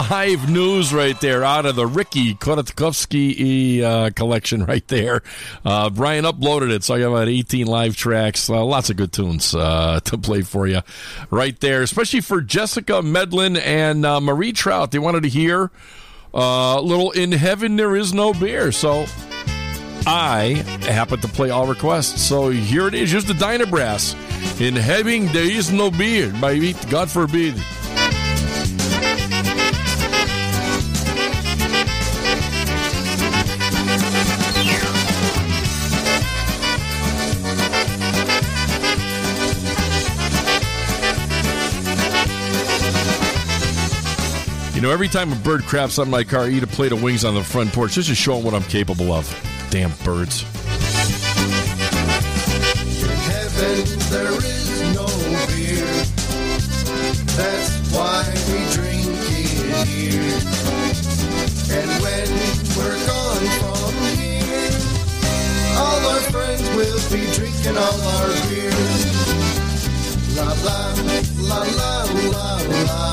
Live news right there out of the Ricky Korotkovsky uh, collection right there. Uh, Brian uploaded it, so I got about 18 live tracks. Uh, lots of good tunes uh, to play for you right there, especially for Jessica Medlin and uh, Marie Trout. They wanted to hear uh, a little In Heaven There Is No Beer. So I happen to play all requests. So here it is. Here's the Dynabrass. In heaven there is no beer, baby. God forbid. Know, every time a bird craps on my car, I eat a plate of wings on the front porch just to show them what I'm capable of. Damn birds. Heaven there is no beer. That's why we drink it here. And when we're gone from here, all our friends will be drinking all our beer. La la la. La la la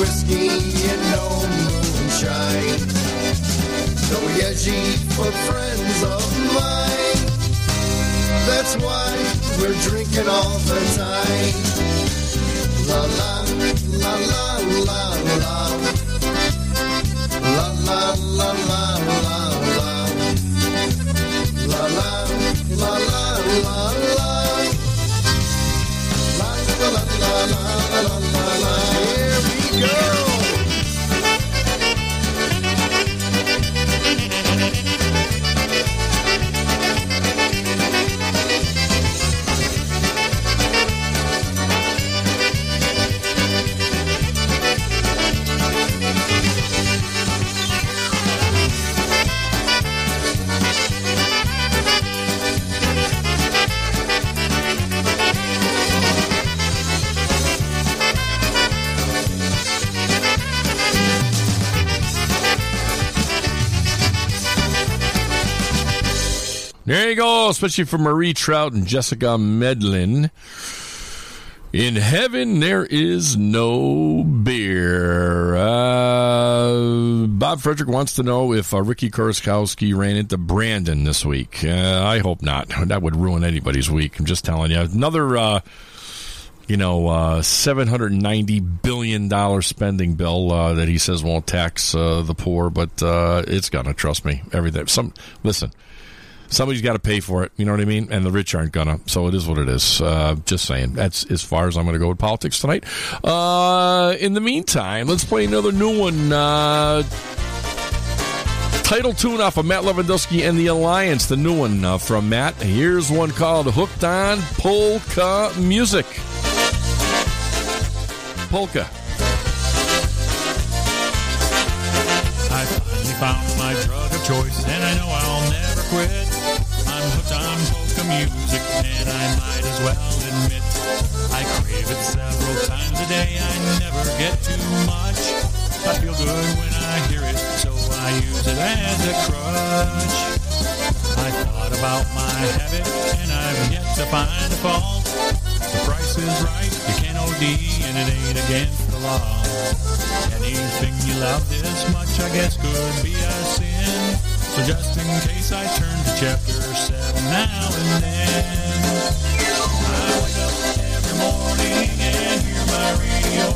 Whiskey and no moonshine, no Yeji for friends of mine. That's why we're drinking all the time. La la la la la la. La la la la la la. La la la la la la. La la la la la la la. Here There you go, especially for Marie Trout and Jessica Medlin. In heaven, there is no beer. Uh, Bob Frederick wants to know if uh, Ricky Kurskowski ran into Brandon this week. Uh, I hope not. That would ruin anybody's week. I'm just telling you. Another uh, you know, uh, seven hundred ninety billion dollar spending bill uh, that he says won't tax the poor, but it's gonna. Trust me, everything. Some listen. Somebody's got to pay for it. You know what I mean? And the rich aren't gonna. So it is what it is. Uh, just saying. That's as far as I'm going to go with politics tonight. Uh, in the meantime, let's play another new one. Uh, title tune off of Matt Lewandowski and the Alliance, the new one uh, from Matt. Here's one called "Hooked on Polka Music." Polka. I finally found my drug of choice, and I know I'll never quit. Music, and I might as well admit I crave it several times a day. I never get too much. I feel good when I hear it, so I use it as a crutch. I thought about my habit, and I've yet to find a fault. The price is right, you can't OD, and it ain't against the law. Anything you love this much, I guess, could be a sin. So just in case I turn to chapter 7 now and then. I wake up every morning and hear my radio.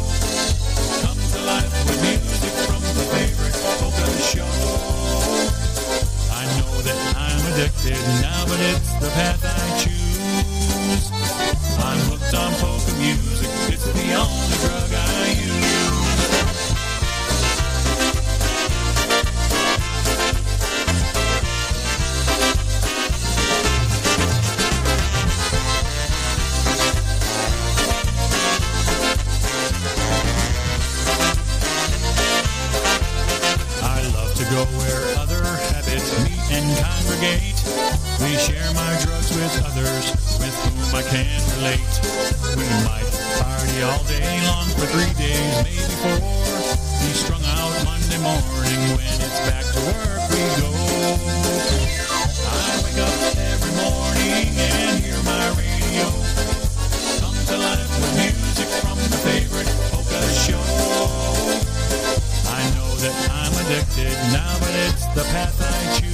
Come to life with music from the favorite polka show. I know that I'm addicted now, but it's the path I choose. I'm hooked on polka music, it's the only drug I use. Congregate. We share my drugs with others with whom I can relate. We might party all day long for three days, maybe four. Be strung out Monday morning when it's back to work we go. I wake up every morning and hear my radio. Come to life with music from the favorite polka show. I know that I'm addicted now, but it's the path I choose.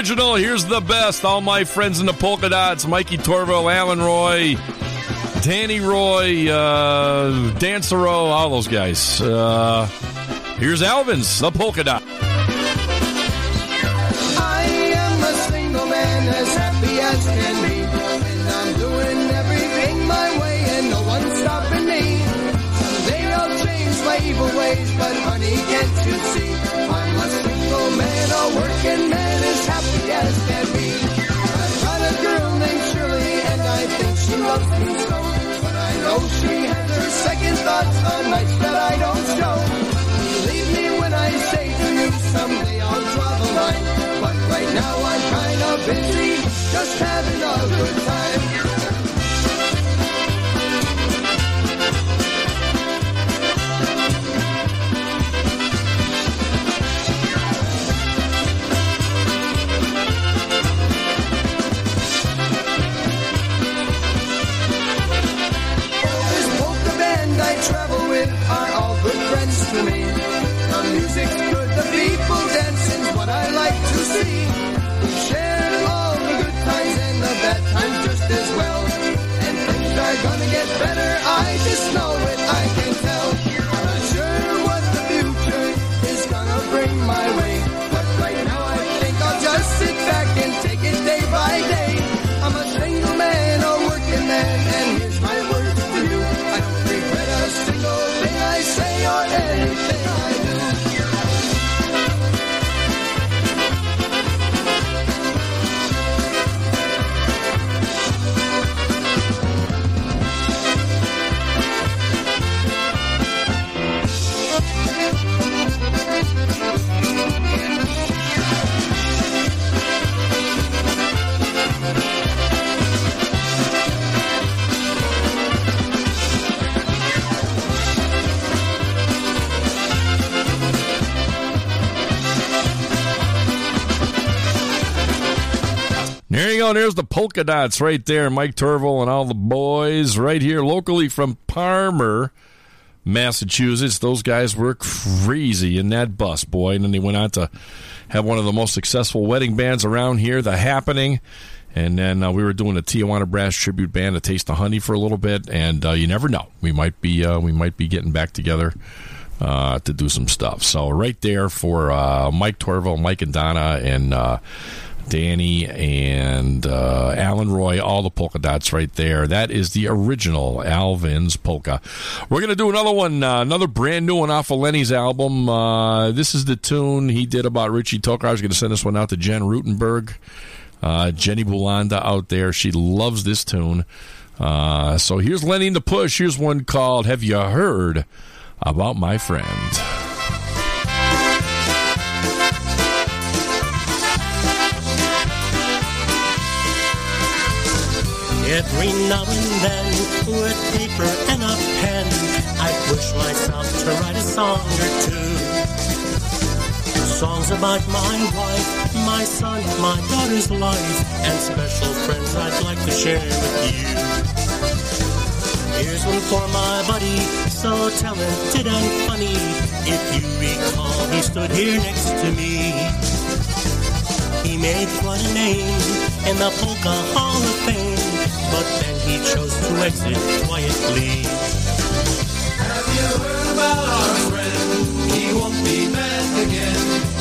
original. Here's the best. All my friends in the polka dots: Mikey Torvo, Alan Roy, Danny Roy, uh, Dancero, all those guys. Uh, here's Alvin's the polka dot. I am a single man as happy as can be. And I'm doing everything my way and no one's stopping me. Someday I'll change my evil ways, but honey, can't you see? I'm a single man, a working man second thoughts on nights that I don't show. Believe me when I say to you, someday I'll draw the line. But right now I'm kind of busy, just having a good time. see. Share all the good times and the bad times just as well. And things are gonna get better, I just know it. Go. There's the polka dots right there. Mike Turville and all the boys right here locally from Palmer, Massachusetts. Those guys were crazy in that bus, boy. And then they went on to have one of the most successful wedding bands around here, The Happening. And then uh, we were doing a Tijuana Brass tribute band, a Taste of Honey, for a little bit. And uh, you never know, we might be uh, we might be getting back together uh, to do some stuff. So right there for uh, Mike Torville, Mike and Donna, and uh, Danny and uh, Alan Roy, all the polka dots right there. That is the original Alvin's polka. We're going to do another one, uh, another brand new one off of Lenny's album. Uh, this is the tune he did about Richie Tokarz. I was going to send this one out to Jen Rutenberg, uh, Jenny Bulanda out there. She loves this tune. Uh, so here's Lenny the Push. Here's one called Have You Heard About My Friend? Every now and then, with paper and a pen, I push myself to write a song or two. Songs about my wife, my son, my daughter's life, and special friends I'd like to share with you. Here's one for my buddy, so talented and funny. If you recall, he stood here next to me. He made quite a name in the Polka Hall of Fame, but then he chose to exit quietly. Have you heard about our friend? He won't be back again.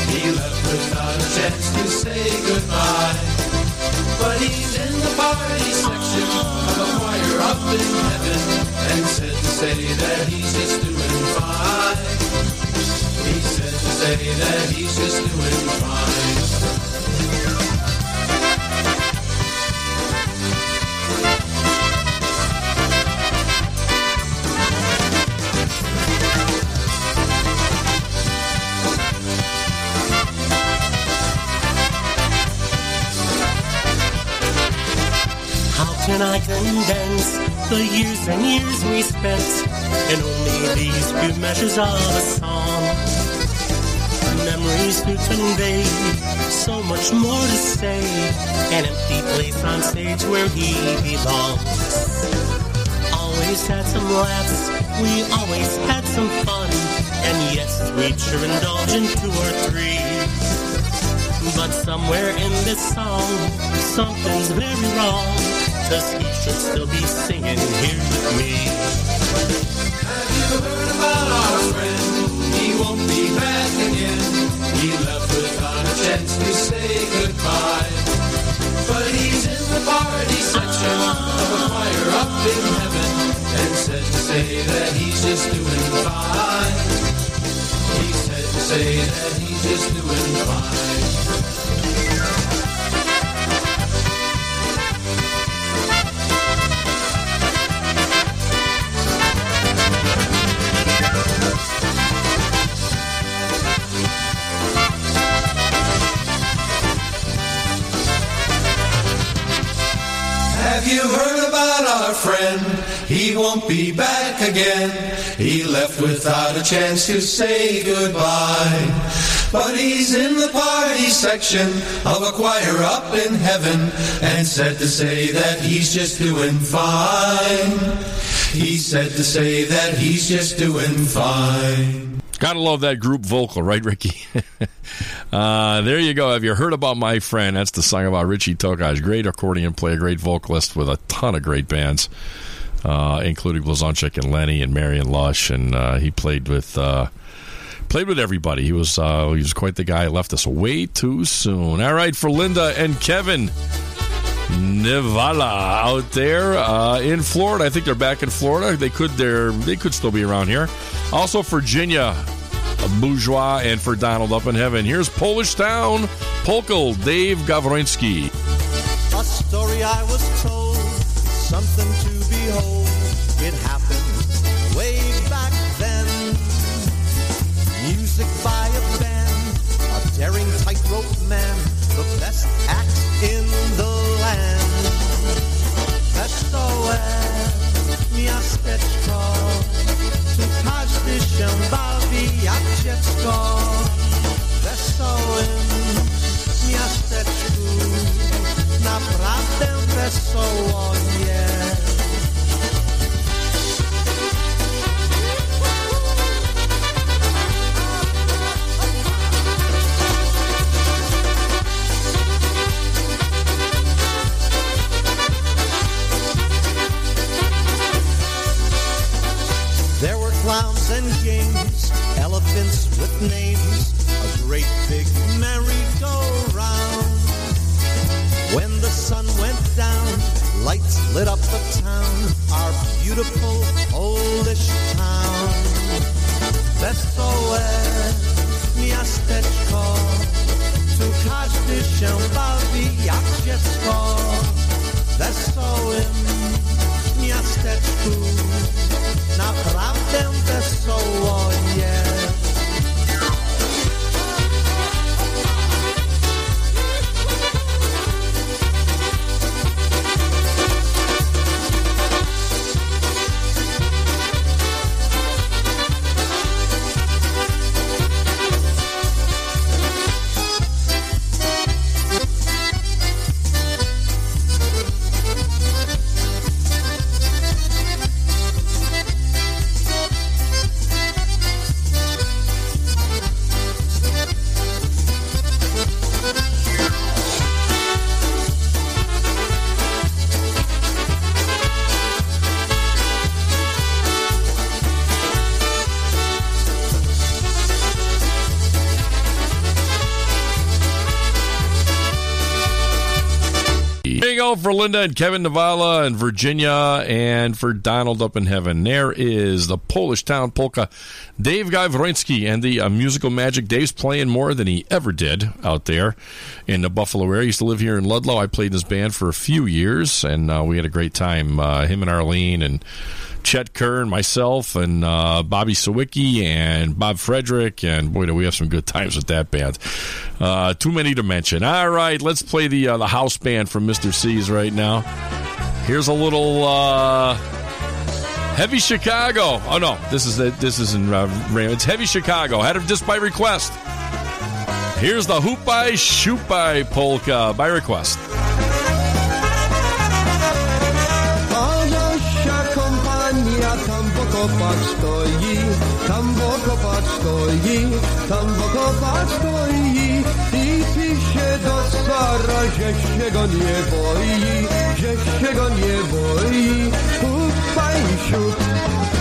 He left without a chance to say goodbye. But he's in the party section of a choir up in heaven and said to say that he's just doing fine. He said to say that he's just doing fine. Can I condense the years and years we spent in only these few measures of a song? Memories to convey, so much more to say. An empty place on stage where he belongs. Always had some laughs, we always had some fun. And yes, we'd sure indulge in two or three. But somewhere in this song, something's very wrong. Cause he should still be singing here with me. Have you heard about our friend? He won't be back again. He left without a chance to say goodbye. But he's in the party section of a choir up in heaven and said to say that he's just doing fine. He said to say that he's just doing fine. He won't be back again. He left without a chance to say goodbye. But he's in the party section of a choir up in heaven and said to say that he's just doing fine. He said to say that he's just doing fine. Gotta love that group vocal, right, Ricky? uh, there you go. Have you heard about my friend? That's the song about Richie Tokarz. Great accordion player, great vocalist with a ton of great bands. Uh, including Blazonczyk and Lenny and Marion Lush, and uh, he played with uh, played with everybody. He was uh, he was quite the guy. Left us way too soon. All right, for Linda and Kevin. Nivala out there uh, in Florida. I think they're back in Florida. They could they're they could still be around here. Also Virginia, Bourgeois, and for Donald up in heaven. Here's Polish Town, Polka, Dave Gawroński. A story I was told, something to behold. It happened way back then. Music by a band, a daring tightrope man, the best act in the land. Wesołe miasteczko, tu każdy się bawi jak dziecko. Wesołym miasteczku, naprawdę wesoło jest. Linda and Kevin Navala and Virginia, and for Donald up in heaven. There is the Polish Town Polka. Dave Gawroński and the uh, musical magic. Dave's playing more than he ever did out there in the Buffalo area. He used to live here in Ludlow. I played in his band for a few years, and uh, we had a great time. Uh, him and Arlene and Chet Kerr and myself and uh, Bobby Sawicki and Bob Frederick and boy do we have some good times with that band. Uh, too many to mention. All right, let's play the uh, the house band from Mr. C's right now. Here's a little uh, heavy Chicago. Oh no, this is this is in uh, it's heavy Chicago. Had it just by request. Here's the Hupaj Siupaj polka by request. Pokopać stoi, tam pokopać stoi, tam pokopać stoi i pisze do stara, że się go nie boi, że się go nie boi. Hupaj siup,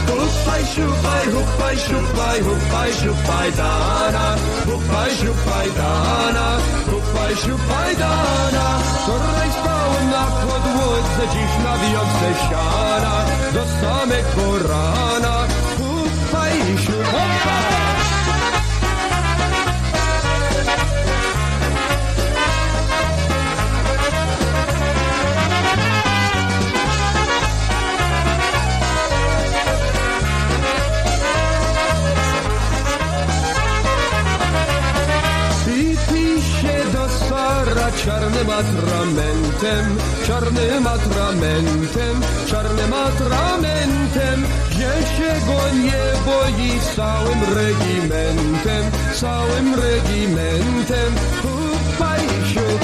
hupaj siupaj, hupaj siupaj, hupaj siupaj dana, hupaj siupaj dana, hupaj siupaj dana. Wczoraj spałem na podłodze, dziś na wiosce siana, do samego rana. Hupaj siup, hopaj! Czarnym atramentem, czarnym atramentem, czarnym atramentem, że się go nie boi całym regimentem, całym regimentem. Hupaj siup,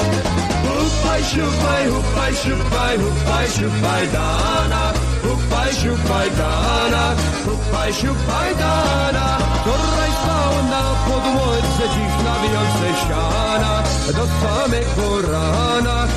hupaj siupaj, hupaj siupaj, hupaj siupaj dana, hupaj siupaj dana, hupaj siupaj dana. Wczoraj spał na podłodze, siana, do samego rana.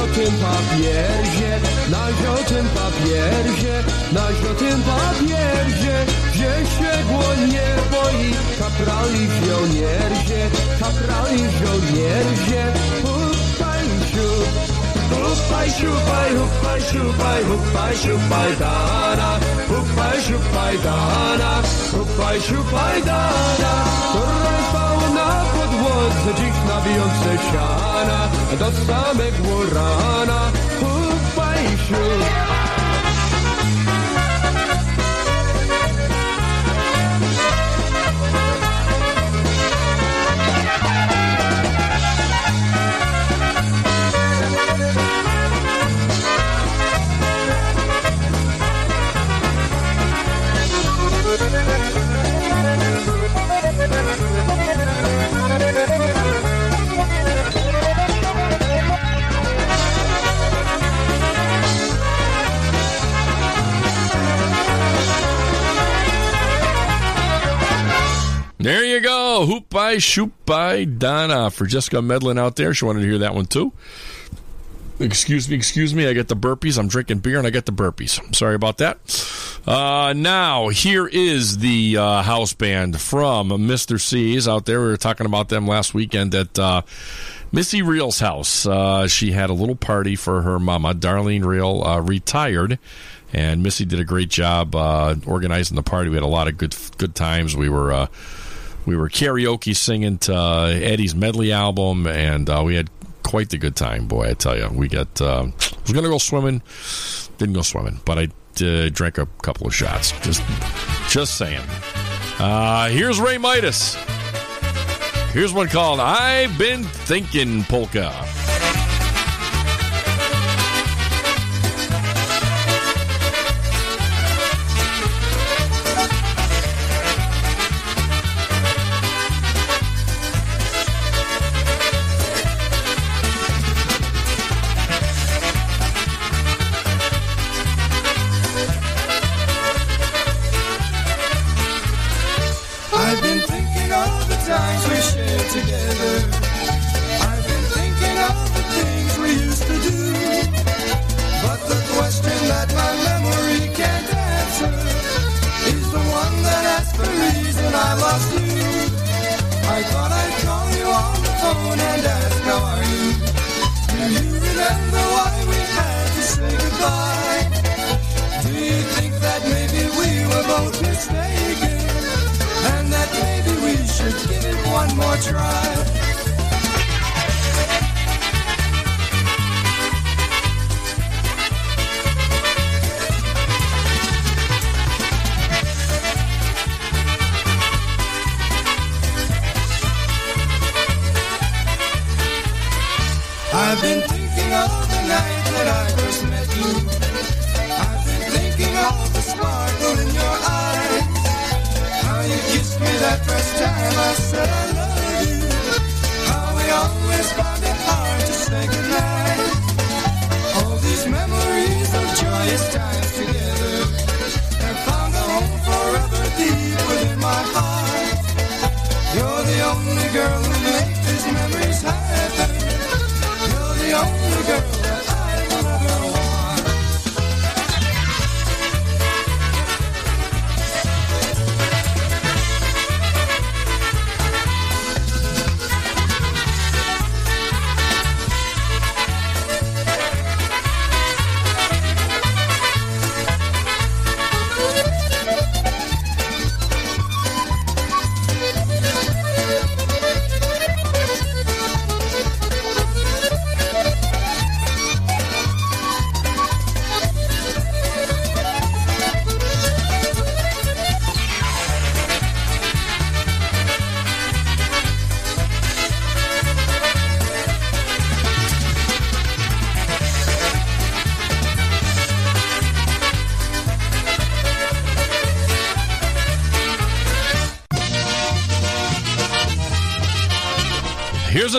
żółtym papierzie, na żółtym papierzie, na żółtym papierzie, gdzie się nie boi, kaprali żołnierzie, kaprali żołnierzie, hupaj siu, hupaj siu, hupaj, hupaj siu, hupaj, hupaj siu, hupaj, dara. Siupaj dana, hupaj siupaj dana, która spał na podłodze, dziś na bijące siana, do samego rana, hupaj siup. Hoop by Shoop by Donna. For Jessica Medlin out there, she wanted to hear that one too. Excuse me, excuse me. I get the burpees. I'm drinking beer and I get the burpees. Sorry about that. Uh, now, here is the uh, house band from Mr. C's out there. We were talking about them last weekend at uh, Missy Reel's house. Uh, she had a little party for her mama. Darlene Reel uh, retired, and Missy did a great job uh, organizing the party. We had a lot of good good times. We were we were karaoke singing to uh, Eddie's medley album, and uh, we had quite the good time. Boy, I tell you, we got. Uh, I was to go swimming, didn't go swimming, but I drank a couple of shots. Just, just saying. Uh, here's Ray Midas. Here's one called "I've Been Thinking Polka." I lost you. I thought I'd call you on the phone and ask how are you. Do you remember why we had to say goodbye? Do you think that maybe we were both mistaken? and that maybe we should give it one more try. I've been thinking of the night that I first met you. I've been thinking of the sparkle in your eyes. How you kissed me that first time I said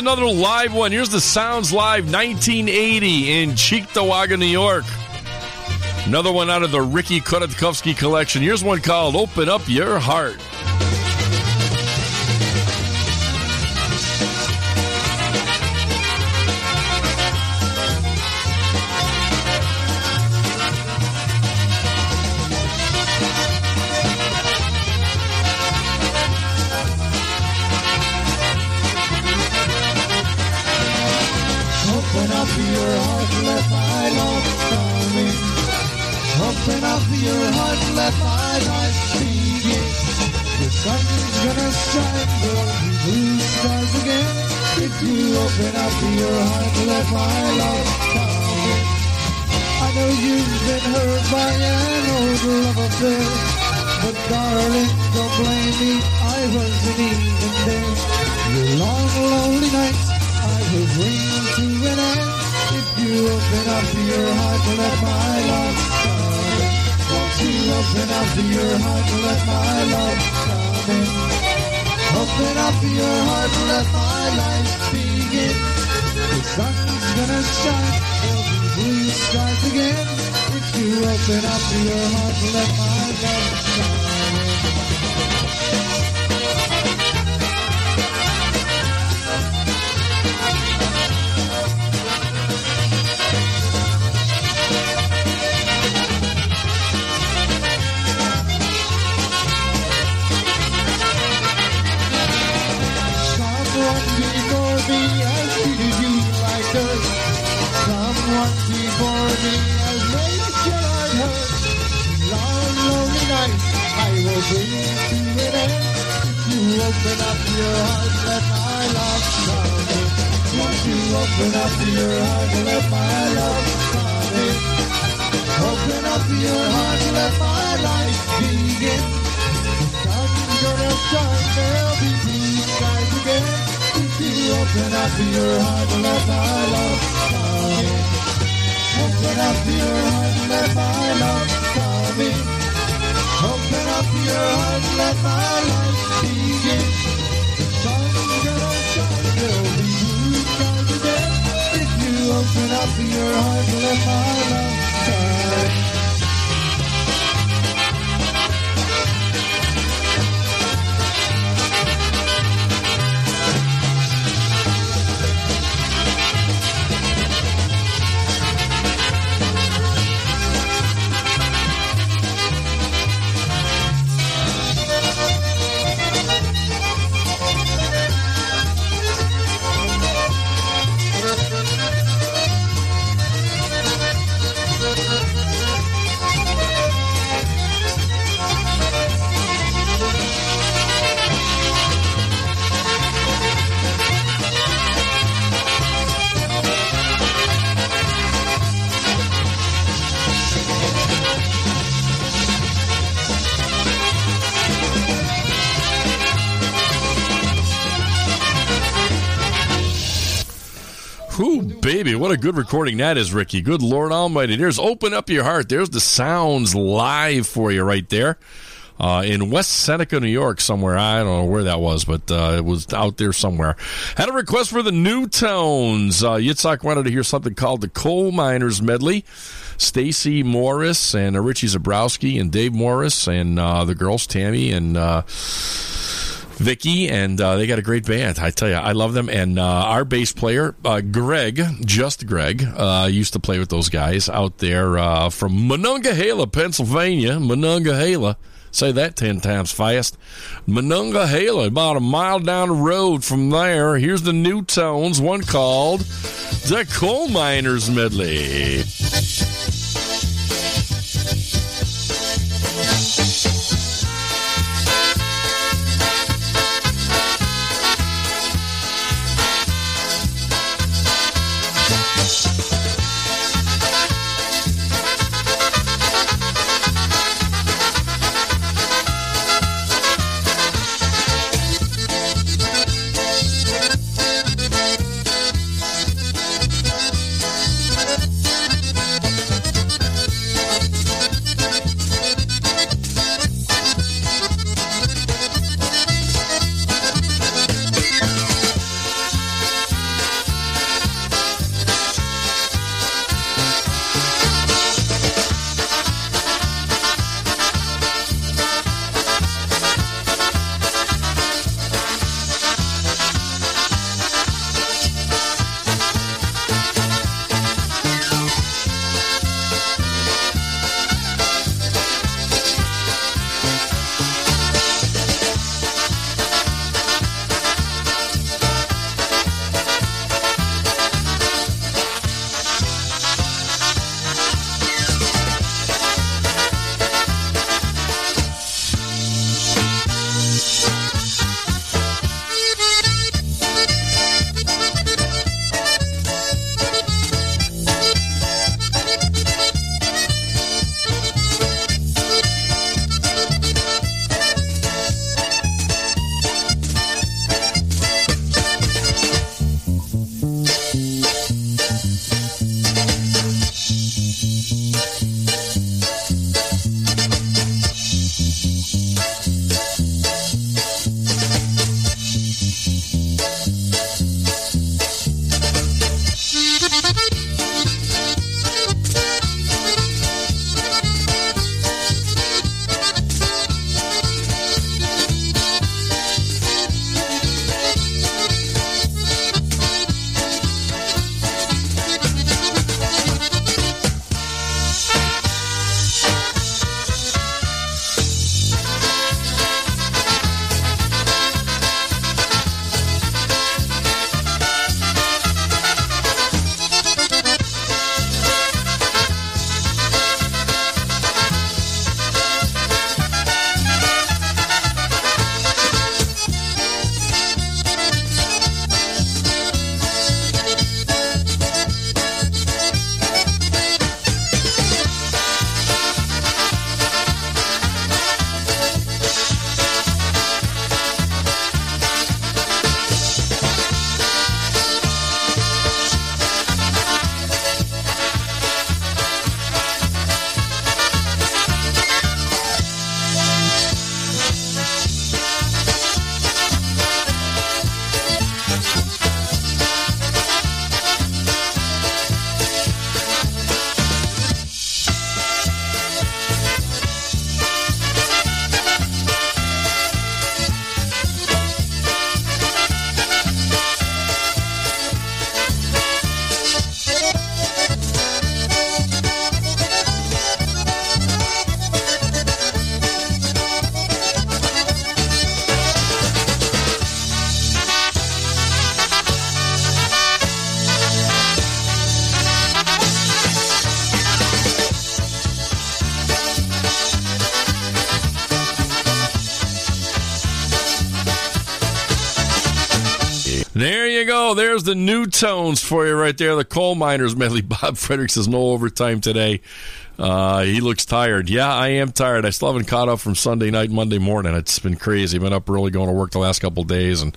another live one. Here's the Sounds Live 1980 in Cheektowaga, New York. Another one out of the Ricky Kodakowski collection. Here's one called Open Up Your Heart. Let my love come in. Open up your heart, let my life begin. Sun's gonna shine, there'll be blue skies again. If you open up your heart, let my love come in. Good recording that is, Ricky. Good Lord Almighty. There's Open Up Your Heart. There's the sounds live for you right there. Uh, in West Seneca, New York, somewhere. I don't know where that was, but uh, it was out there somewhere. Had a request for the New Tones. Uh, Yitzhak wanted to hear something called the Coal Miners Medley. Stacy Morris and uh, Richie Zabrowski and Dave Morris and uh, the girls, Tammy and uh, Vicky, and uh, they got a great band. I tell you, I love them. And uh, our bass player, uh, Greg, just Greg, uh, used to play with those guys out there uh, from Monongahela, Pennsylvania. Monongahela. Say that 10 times fast. Monongahela, about a mile down the road from there. Here's the new tones, one called The Coal Miners Medley. The new tones for you right there. The coal miners medley. Bob Fredericks says no overtime today. Uh, he looks tired. Yeah, I am tired. I still haven't caught up from Sunday night, Monday morning. It's been crazy. Been up early, going to work the last couple days, and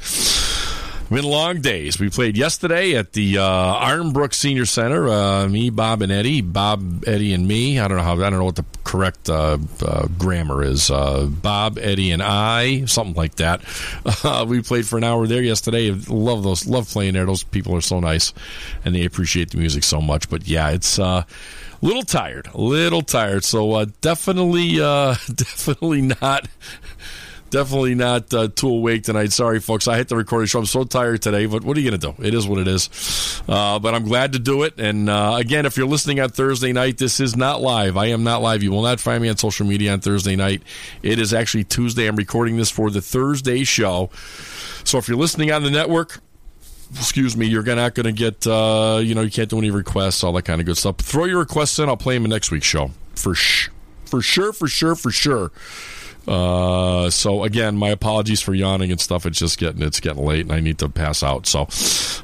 been long days. We played yesterday at the uh, Arnbrook Senior Center. Uh, me, Bob, and Eddie. Bob, Eddie, and me. I don't know how. I don't know what the correct uh, uh, grammar is. Uh, Bob, Eddie, and I. Something like that. Uh, we played for an hour there yesterday. Love those. Love playing there. Those people are so nice, and they appreciate the music so much. But yeah, it's uh, a little tired. A little tired. So uh, definitely, uh, definitely not definitely not uh, too awake tonight. Sorry, folks. I hit the recording show. I'm so tired today, but what are you going to do? It is what it is. Uh, but I'm glad to do it. And uh, again, if you're listening on Thursday night, this is not live. I am not live. You will not find me on social media on Thursday night. It is actually Tuesday. I'm recording this for the Thursday show. So if you're listening on the network, excuse me, you're not going to get, uh, you know, you can't do any requests, all that kind of good stuff. Throw your requests in. I'll play them in next week's show for sh- for sure, for sure, for sure. Uh, so again, my apologies for yawning and stuff. It's just getting it's getting late, and I need to pass out. So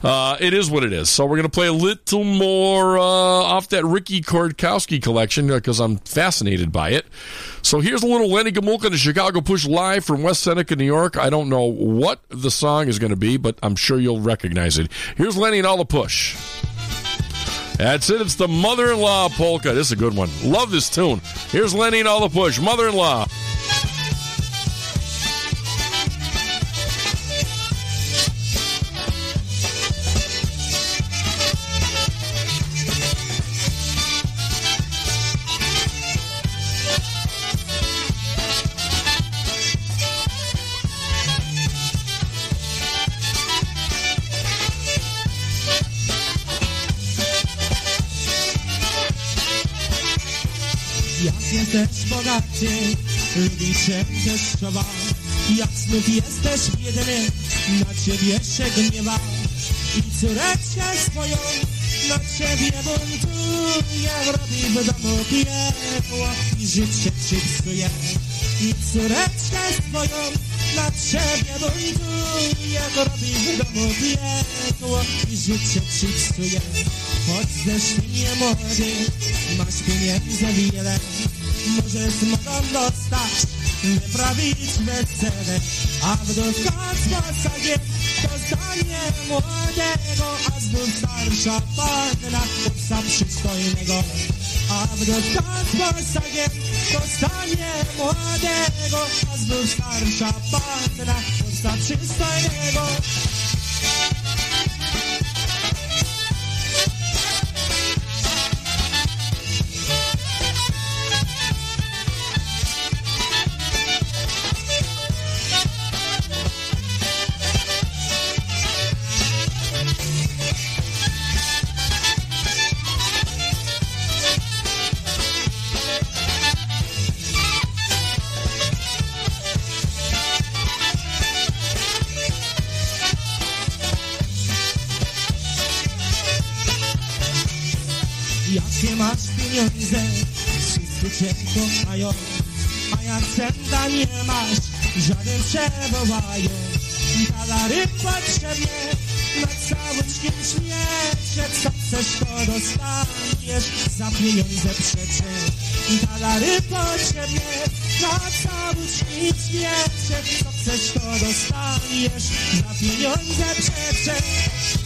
uh, it is what it is. So we're gonna play a little more uh, off that Ricky Kordkowski collection because I'm fascinated by it. So here's a little Lenny Gomulka and the Chicago Push live from West Seneca, New York. I don't know what the song is going to be, but I'm sure you'll recognize it. Here's Lenny and all the push. That's it. It's the mother-in-law polka. This is a good one. Love this tune. Here's Lenny and all the push. Mother-in-law. Się deszczowa Jak znów jesteś biedny, na ciebie się gniewa I córeczkę swoją na ciebie buntuje Robi w domu piekło i życie ci psuje I córeczkę swoją na ciebie buntuje Robi w domu piekło i życie ci psuje Choć zeszli nie młody, masz pieniędzy wiele Możesz mogą dostać, wyprawić wesele A wdówka z posagiem dostanie młodego A znów starsza panna chłopca przystojnego A wdówka z posagiem dostanie młodego A znów starsza panna chłopca przystojnego kochają A jak sęta nie masz, żony przebywają Dala ryba trzebie, na całym świecie Co chcesz to dostaniesz, za pieniądze przecież Dala ryba trzebie, na całym świecie Co chcesz to dostaniesz, za pieniądze przecież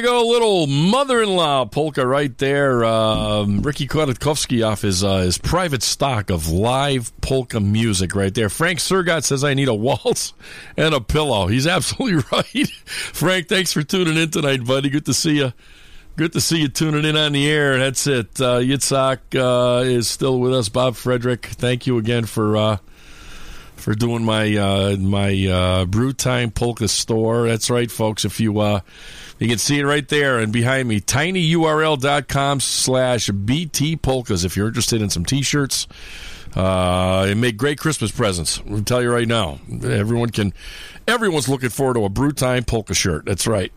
you go, little mother-in-law polka right there. Um, Ricky Kwiatkowski off his uh, his private stock of live polka music right there. Frank Sergott says I need a waltz and a pillow. He's absolutely right. Frank, thanks for tuning in tonight, buddy. Good to see you. Good to see you tuning in on the air. That's it. Uh, Yitzhak uh, is still with us. Bob Frederick, thank you again for uh, for doing my uh, my uh, Brew Time Polka store. That's right, folks. If you uh, you can see it right there and behind me, tinyurl.com slash BT Polkas if you're interested in some t-shirts. Uh, and make great Christmas presents. I'll tell you right now. Everyone can everyone's looking forward to a brew time polka shirt. That's right.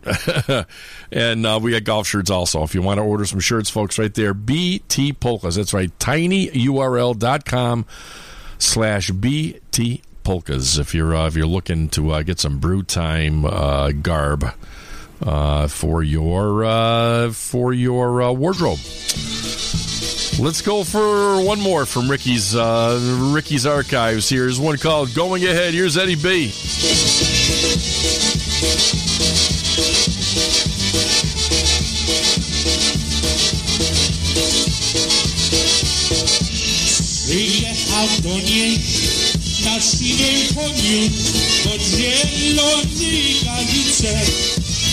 and uh, we got golf shirts also. If you want to order some shirts, folks, right there, BT Polkas. That's right. tinyurl.com slash BT Polkas. If you're uh, if you're looking to uh, get some brew time uh, garb uh, for your uh, for your uh, wardrobe. Let's go for one more from Ricky's uh, Ricky's archives. Here's one called "Going Ahead." Here's Eddie B. Przyjechał do niej na siwym koniu pod zielony galice,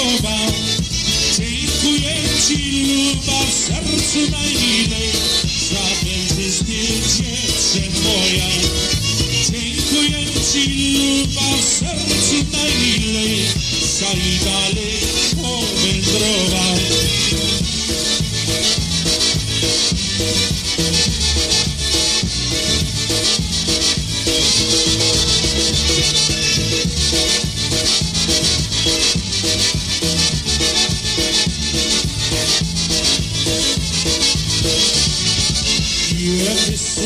podziękował. Dziękuję ci, luba, w sercu najmilej, za mężczyzny dziewczę moja. Dziękuję ci, luba, w sercu najmilej, za i dalej powędrował.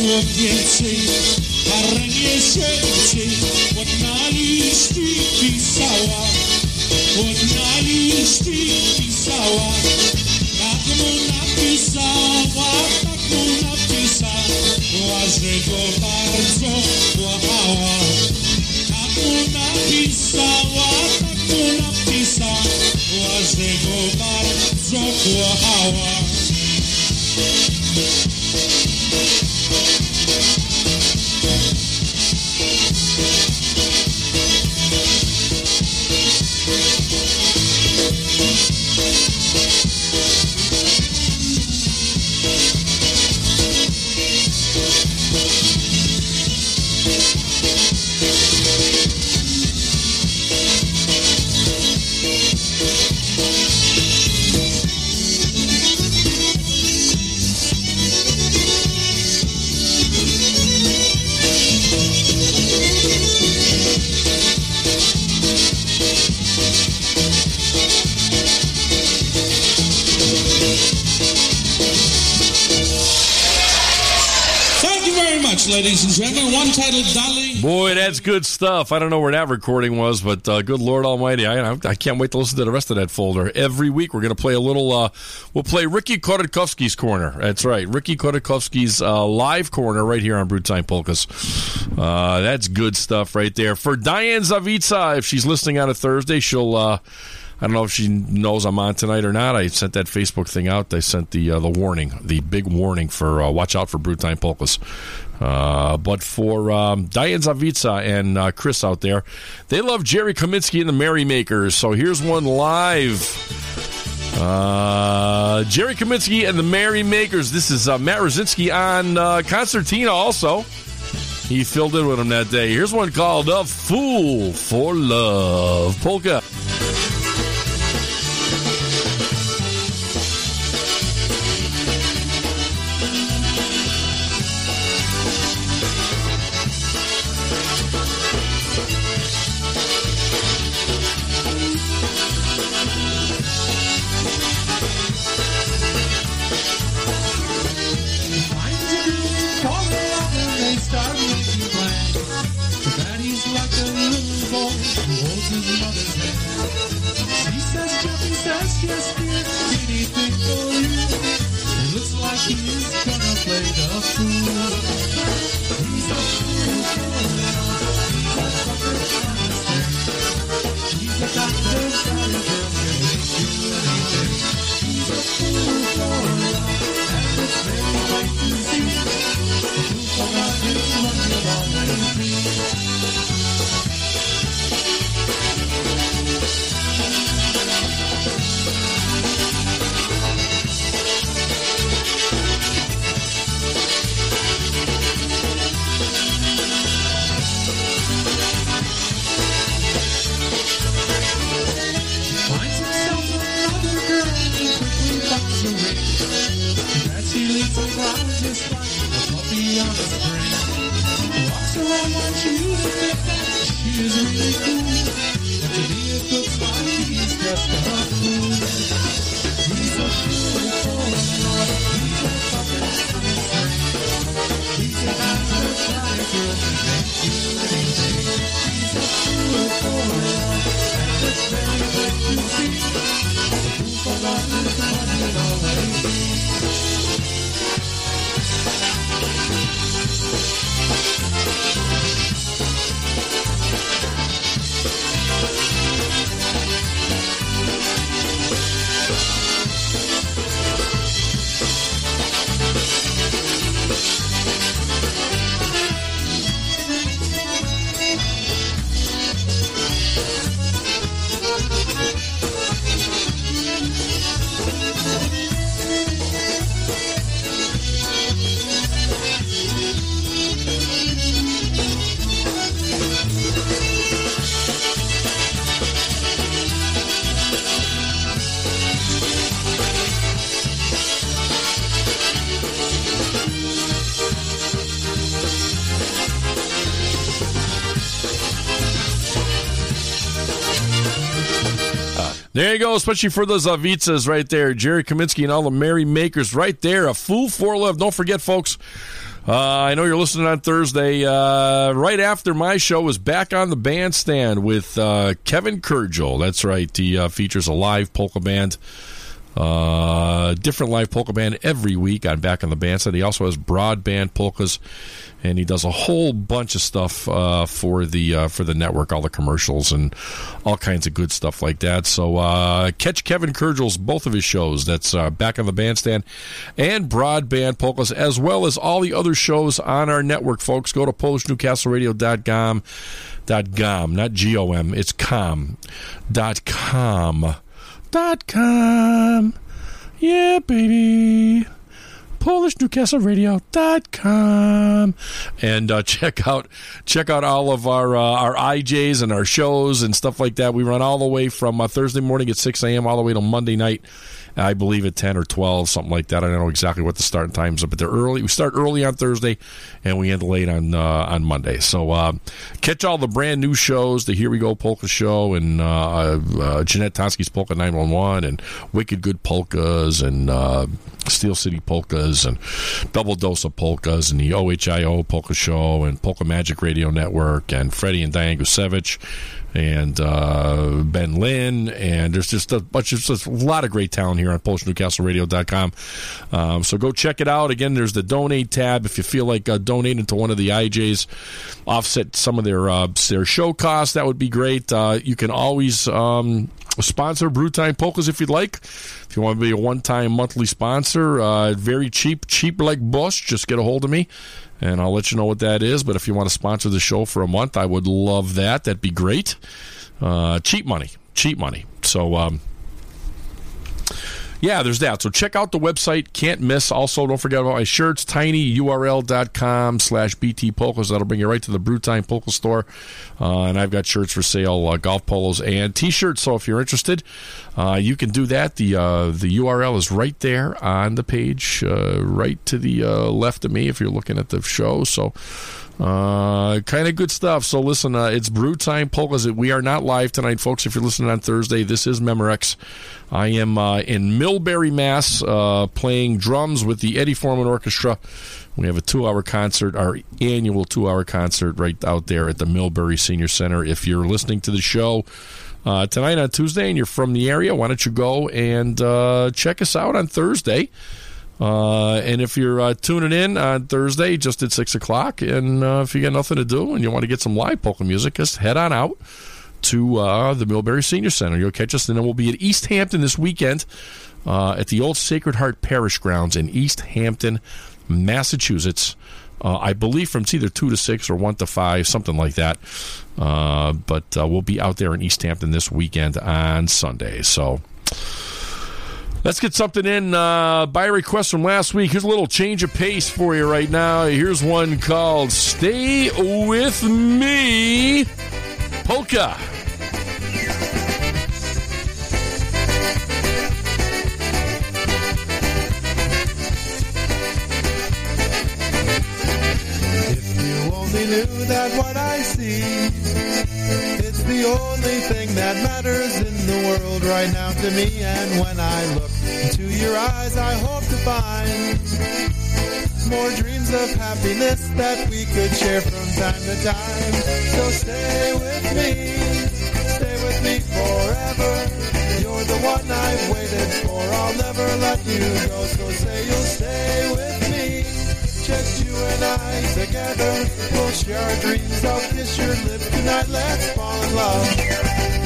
Ile słów więcej, parę miesięcy, pod na listy pisała, pod na listy pisała, tak mu napisała, tak mu napisała, że go bardzo kochała. Tak mu napisała, tak mu napisała, że go bardzo kochała. Ladies and gentlemen. One titled Dolly. Boy, that's good stuff. I don't know where that recording was, but uh, good Lord Almighty, I, I can't wait to listen to the rest of that folder. Every week, we're going to play a little. Uh, we'll play Ricky Kodakovsky's corner. That's right, Ricky Kodakovsky's uh, live corner right here on Brew Time Polkas. Uh, that's good stuff right there. For Diane Zavitsa, if she's listening on a Thursday, she'll. Uh, I don't know if she knows I'm on tonight or not. I sent that Facebook thing out. I sent the uh, the warning, the big warning for uh, watch out for Brew Time Polkas. Uh, but for um, Diane Zavitsa and uh, Chris out there, they love Jerry Kaminsky and the Merrymakers. So here's one live. Uh, Jerry Kaminsky and the Merrymakers. This is uh, Matt Rosinski on uh, Concertina also. He filled in with him that day. Here's one called A Fool for Love. Polka. Go, especially for those Avitzas right there. Jerry Kaminsky and all the merry makers right there. A fool for love. Don't forget, folks. Uh, I know you're listening on Thursday. Uh, right after my show is back on the bandstand with uh, Kevin Kurgel. That's right. He uh, features a live polka band. Uh, different live polka band every week on Back on the Bandstand. He also has broadband polkas, and he does a whole bunch of stuff uh, for the uh, for the network, all the commercials and all kinds of good stuff like that. So uh, catch Kevin Kurgel's both of his shows. That's uh, Back on the Bandstand and Broadband Polkas, as well as all the other shows on our network. Folks, go to PolishNewcastleRadio.com. Dot com, not G O M. It's com. Dot com. Dot com. Yeah, baby. PolishNewcastleRadio.com and uh, check out check out all of our uh, our IJs and our shows and stuff like that. We run all the way from uh, Thursday morning at six a.m. all the way to Monday night. I believe at ten or twelve, something like that. I don't know exactly what the starting times are, but they're early. We start early on Thursday, and we end late on uh, on Monday. So uh, catch all the brand new shows: the Here We Go Polka Show and uh, uh, Jeanette Tonsky's Polka Nine One One and Wicked Good Polkas and uh, Steel City Polkas and Double Dose of Polkas and the OHIO Polka Show and Polka Magic Radio Network and Freddie and Diane Gusevich and uh, Ben Lynn, and there's just a bunch of just a lot of great talent here on PolishNewcastleRadio.com. Um, so go check it out. Again, there's the donate tab if you feel like uh, donating to one of the IJs, offset some of their uh, their show costs. That would be great. Uh, you can always um, sponsor Brewtime Polkas if you'd like. If you want to be a one-time monthly sponsor, uh, very cheap, cheap like Bush. Just get a hold of me and I'll let you know what that is. But if you want to sponsor the show for a month, I would love that. That'd be great. Uh, cheap money, cheap money. So, um, yeah, there's that. So check out the website. Can't miss. Also, don't forget about my shirts. tinyurl.com slash bt polkas. That'll bring you right to the Brewtime Polka store. Uh, and I've got shirts for sale, uh, golf polos and t-shirts. So if you're interested, uh, you can do that. The uh, the URL is right there on the page, uh, right to the uh, left of me if you're looking at the show. So uh, kind of good stuff. So listen, uh, it's brew time polkas. We are not live tonight, folks. If you're listening on Thursday, this is Memorex. I am uh, in Millbury, Mass, uh, playing drums with the Eddie Forman Orchestra. We have a two-hour concert, our annual two-hour concert, right out there at the Millbury Senior Center. If you're listening to the show uh, tonight on Tuesday and you're from the area, why don't you go and uh, check us out on Thursday? Uh, and if you're uh, tuning in on Thursday, just at 6 o'clock, and uh, if you got nothing to do and you want to get some live polka music, just head on out to uh, the Millbury Senior Center. You'll catch us, and then we'll be at East Hampton this weekend uh, at the old Sacred Heart Parish grounds in East Hampton, Massachusetts. I believe from either 2 to 6 or 1 to 5, something like that. But we'll be out there in East Hampton this weekend on Sunday. So. Let's get something in uh, by request from last week. Here's a little change of pace for you right now. Here's one called Stay With Me Polka. If you only knew that what I see, the only thing that matters in the world right now to me. And when I look into your eyes, I hope to find more dreams of happiness that we could share from time to time. So stay with me, stay with me forever. You're the one I've waited for. I'll never let you go. So say you'll stay with me. Just you and I together. We'll share our dreams. I'll kiss your lips tonight. Let's fall in love.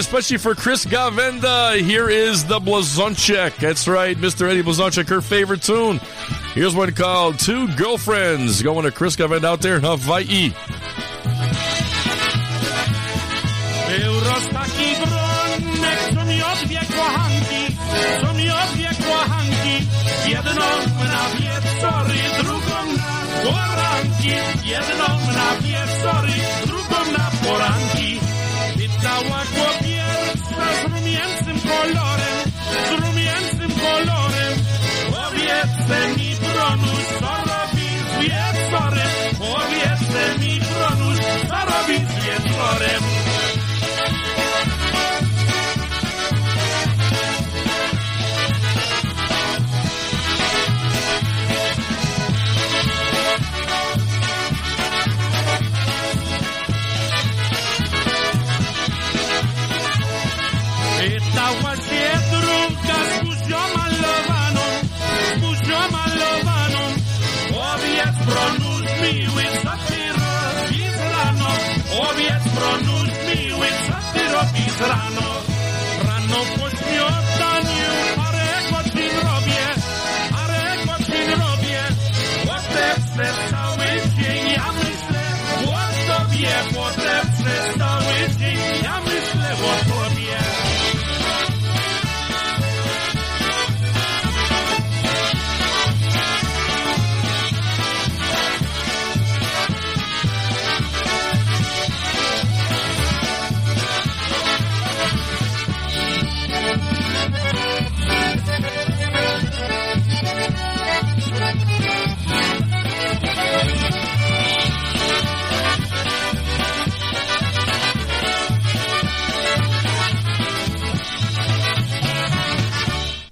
Especially for Chris Gavenda, here is the Blazonczyk. That's right, Mr. Eddie Blazonczyk, her favorite tune. Here's one called Two Girlfriends, going to Chris Gavenda out there in Hawaii.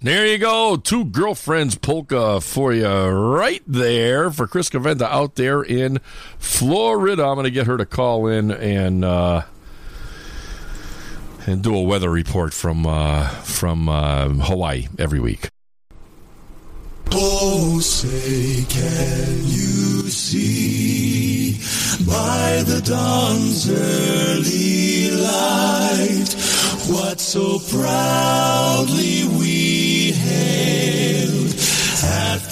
There you go. Two girlfriends polka for you right there for Chris Gavenda out there in Florida. I'm going to get her to call in and uh, and do a weather report from uh, from uh, Hawaii every week. Oh, say, can you see by the dawn's early light. What so proudly we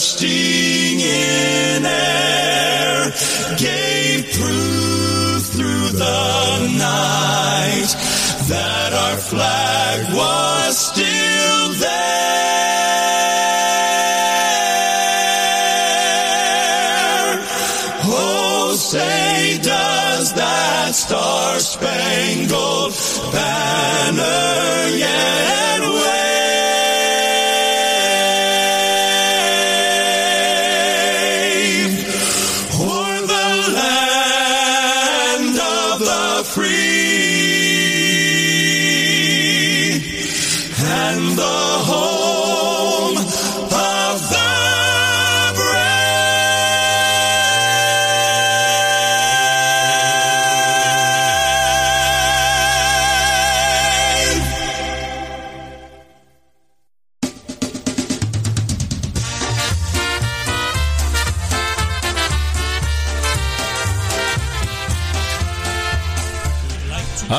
bursting in air, gave proof through the night that our flag was still there. Oh, say does that star-spangled banner yet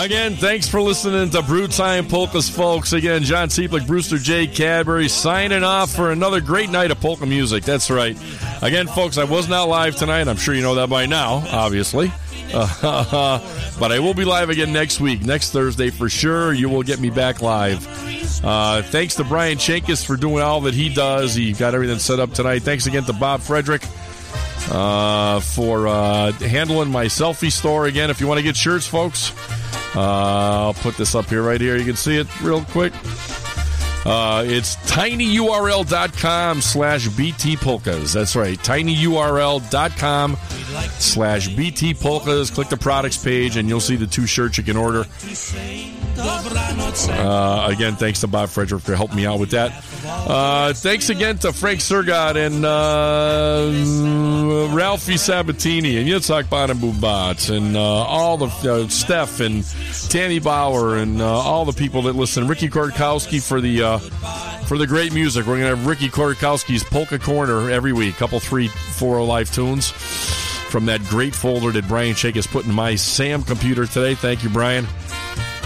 Again, thanks for listening to Brew Time Polkas, folks. Again, John Cieplik, Brewster J. Cadbury signing off for another great night of polka music. That's right. Again, folks, I was not live tonight. I'm sure you know that by now, obviously. Uh, but I will be live again next week, next Thursday for sure. You will get me back live. Uh, thanks to Brian Chankis for doing all that he does. He got everything set up tonight. Thanks again to Bob Frederick uh, for uh, handling my selfie store again. If you want to get shirts, folks, uh, I'll put this up here right here. You can see it real quick. Uh, it's tinyurl.com slash bt polkas. That's right, tinyurl.com slash bt polkas. Click the products page and you'll see the two shirts you can order. Uh, again, thanks to Bob Frederick for helping me out with that. Uh, thanks again to Frank Sergott and uh, Ralphie Sabatini and Yitzhak Bonambubat and uh, all the uh, Steph and Tammy Bauer and uh, all the people that listen. Ricky Korkowski for the for the great music. We're gonna have Ricky Korkowski's Polka Corner every week. Couple three, four live tunes from that great folder that Brian Shake has put in my Sam computer today. Thank you, Brian.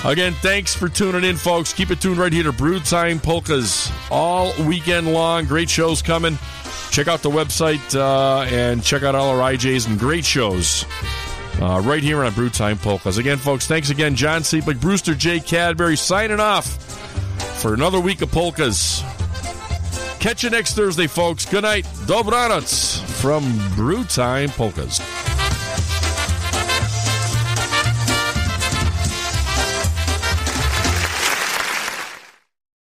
Again, thanks for tuning in, folks. Keep it tuned right here to Brew Time Polkas all weekend long. Great shows coming. Check out the website uh, and check out all our IJs and great shows uh, right here on Brew Time Polkas. Again, folks, thanks again. John Cieplik, Brewster J. Cadbury signing off for another week of polkas. Catch you next Thursday, folks. Good night. Dobranoc from Brew Time Polkas.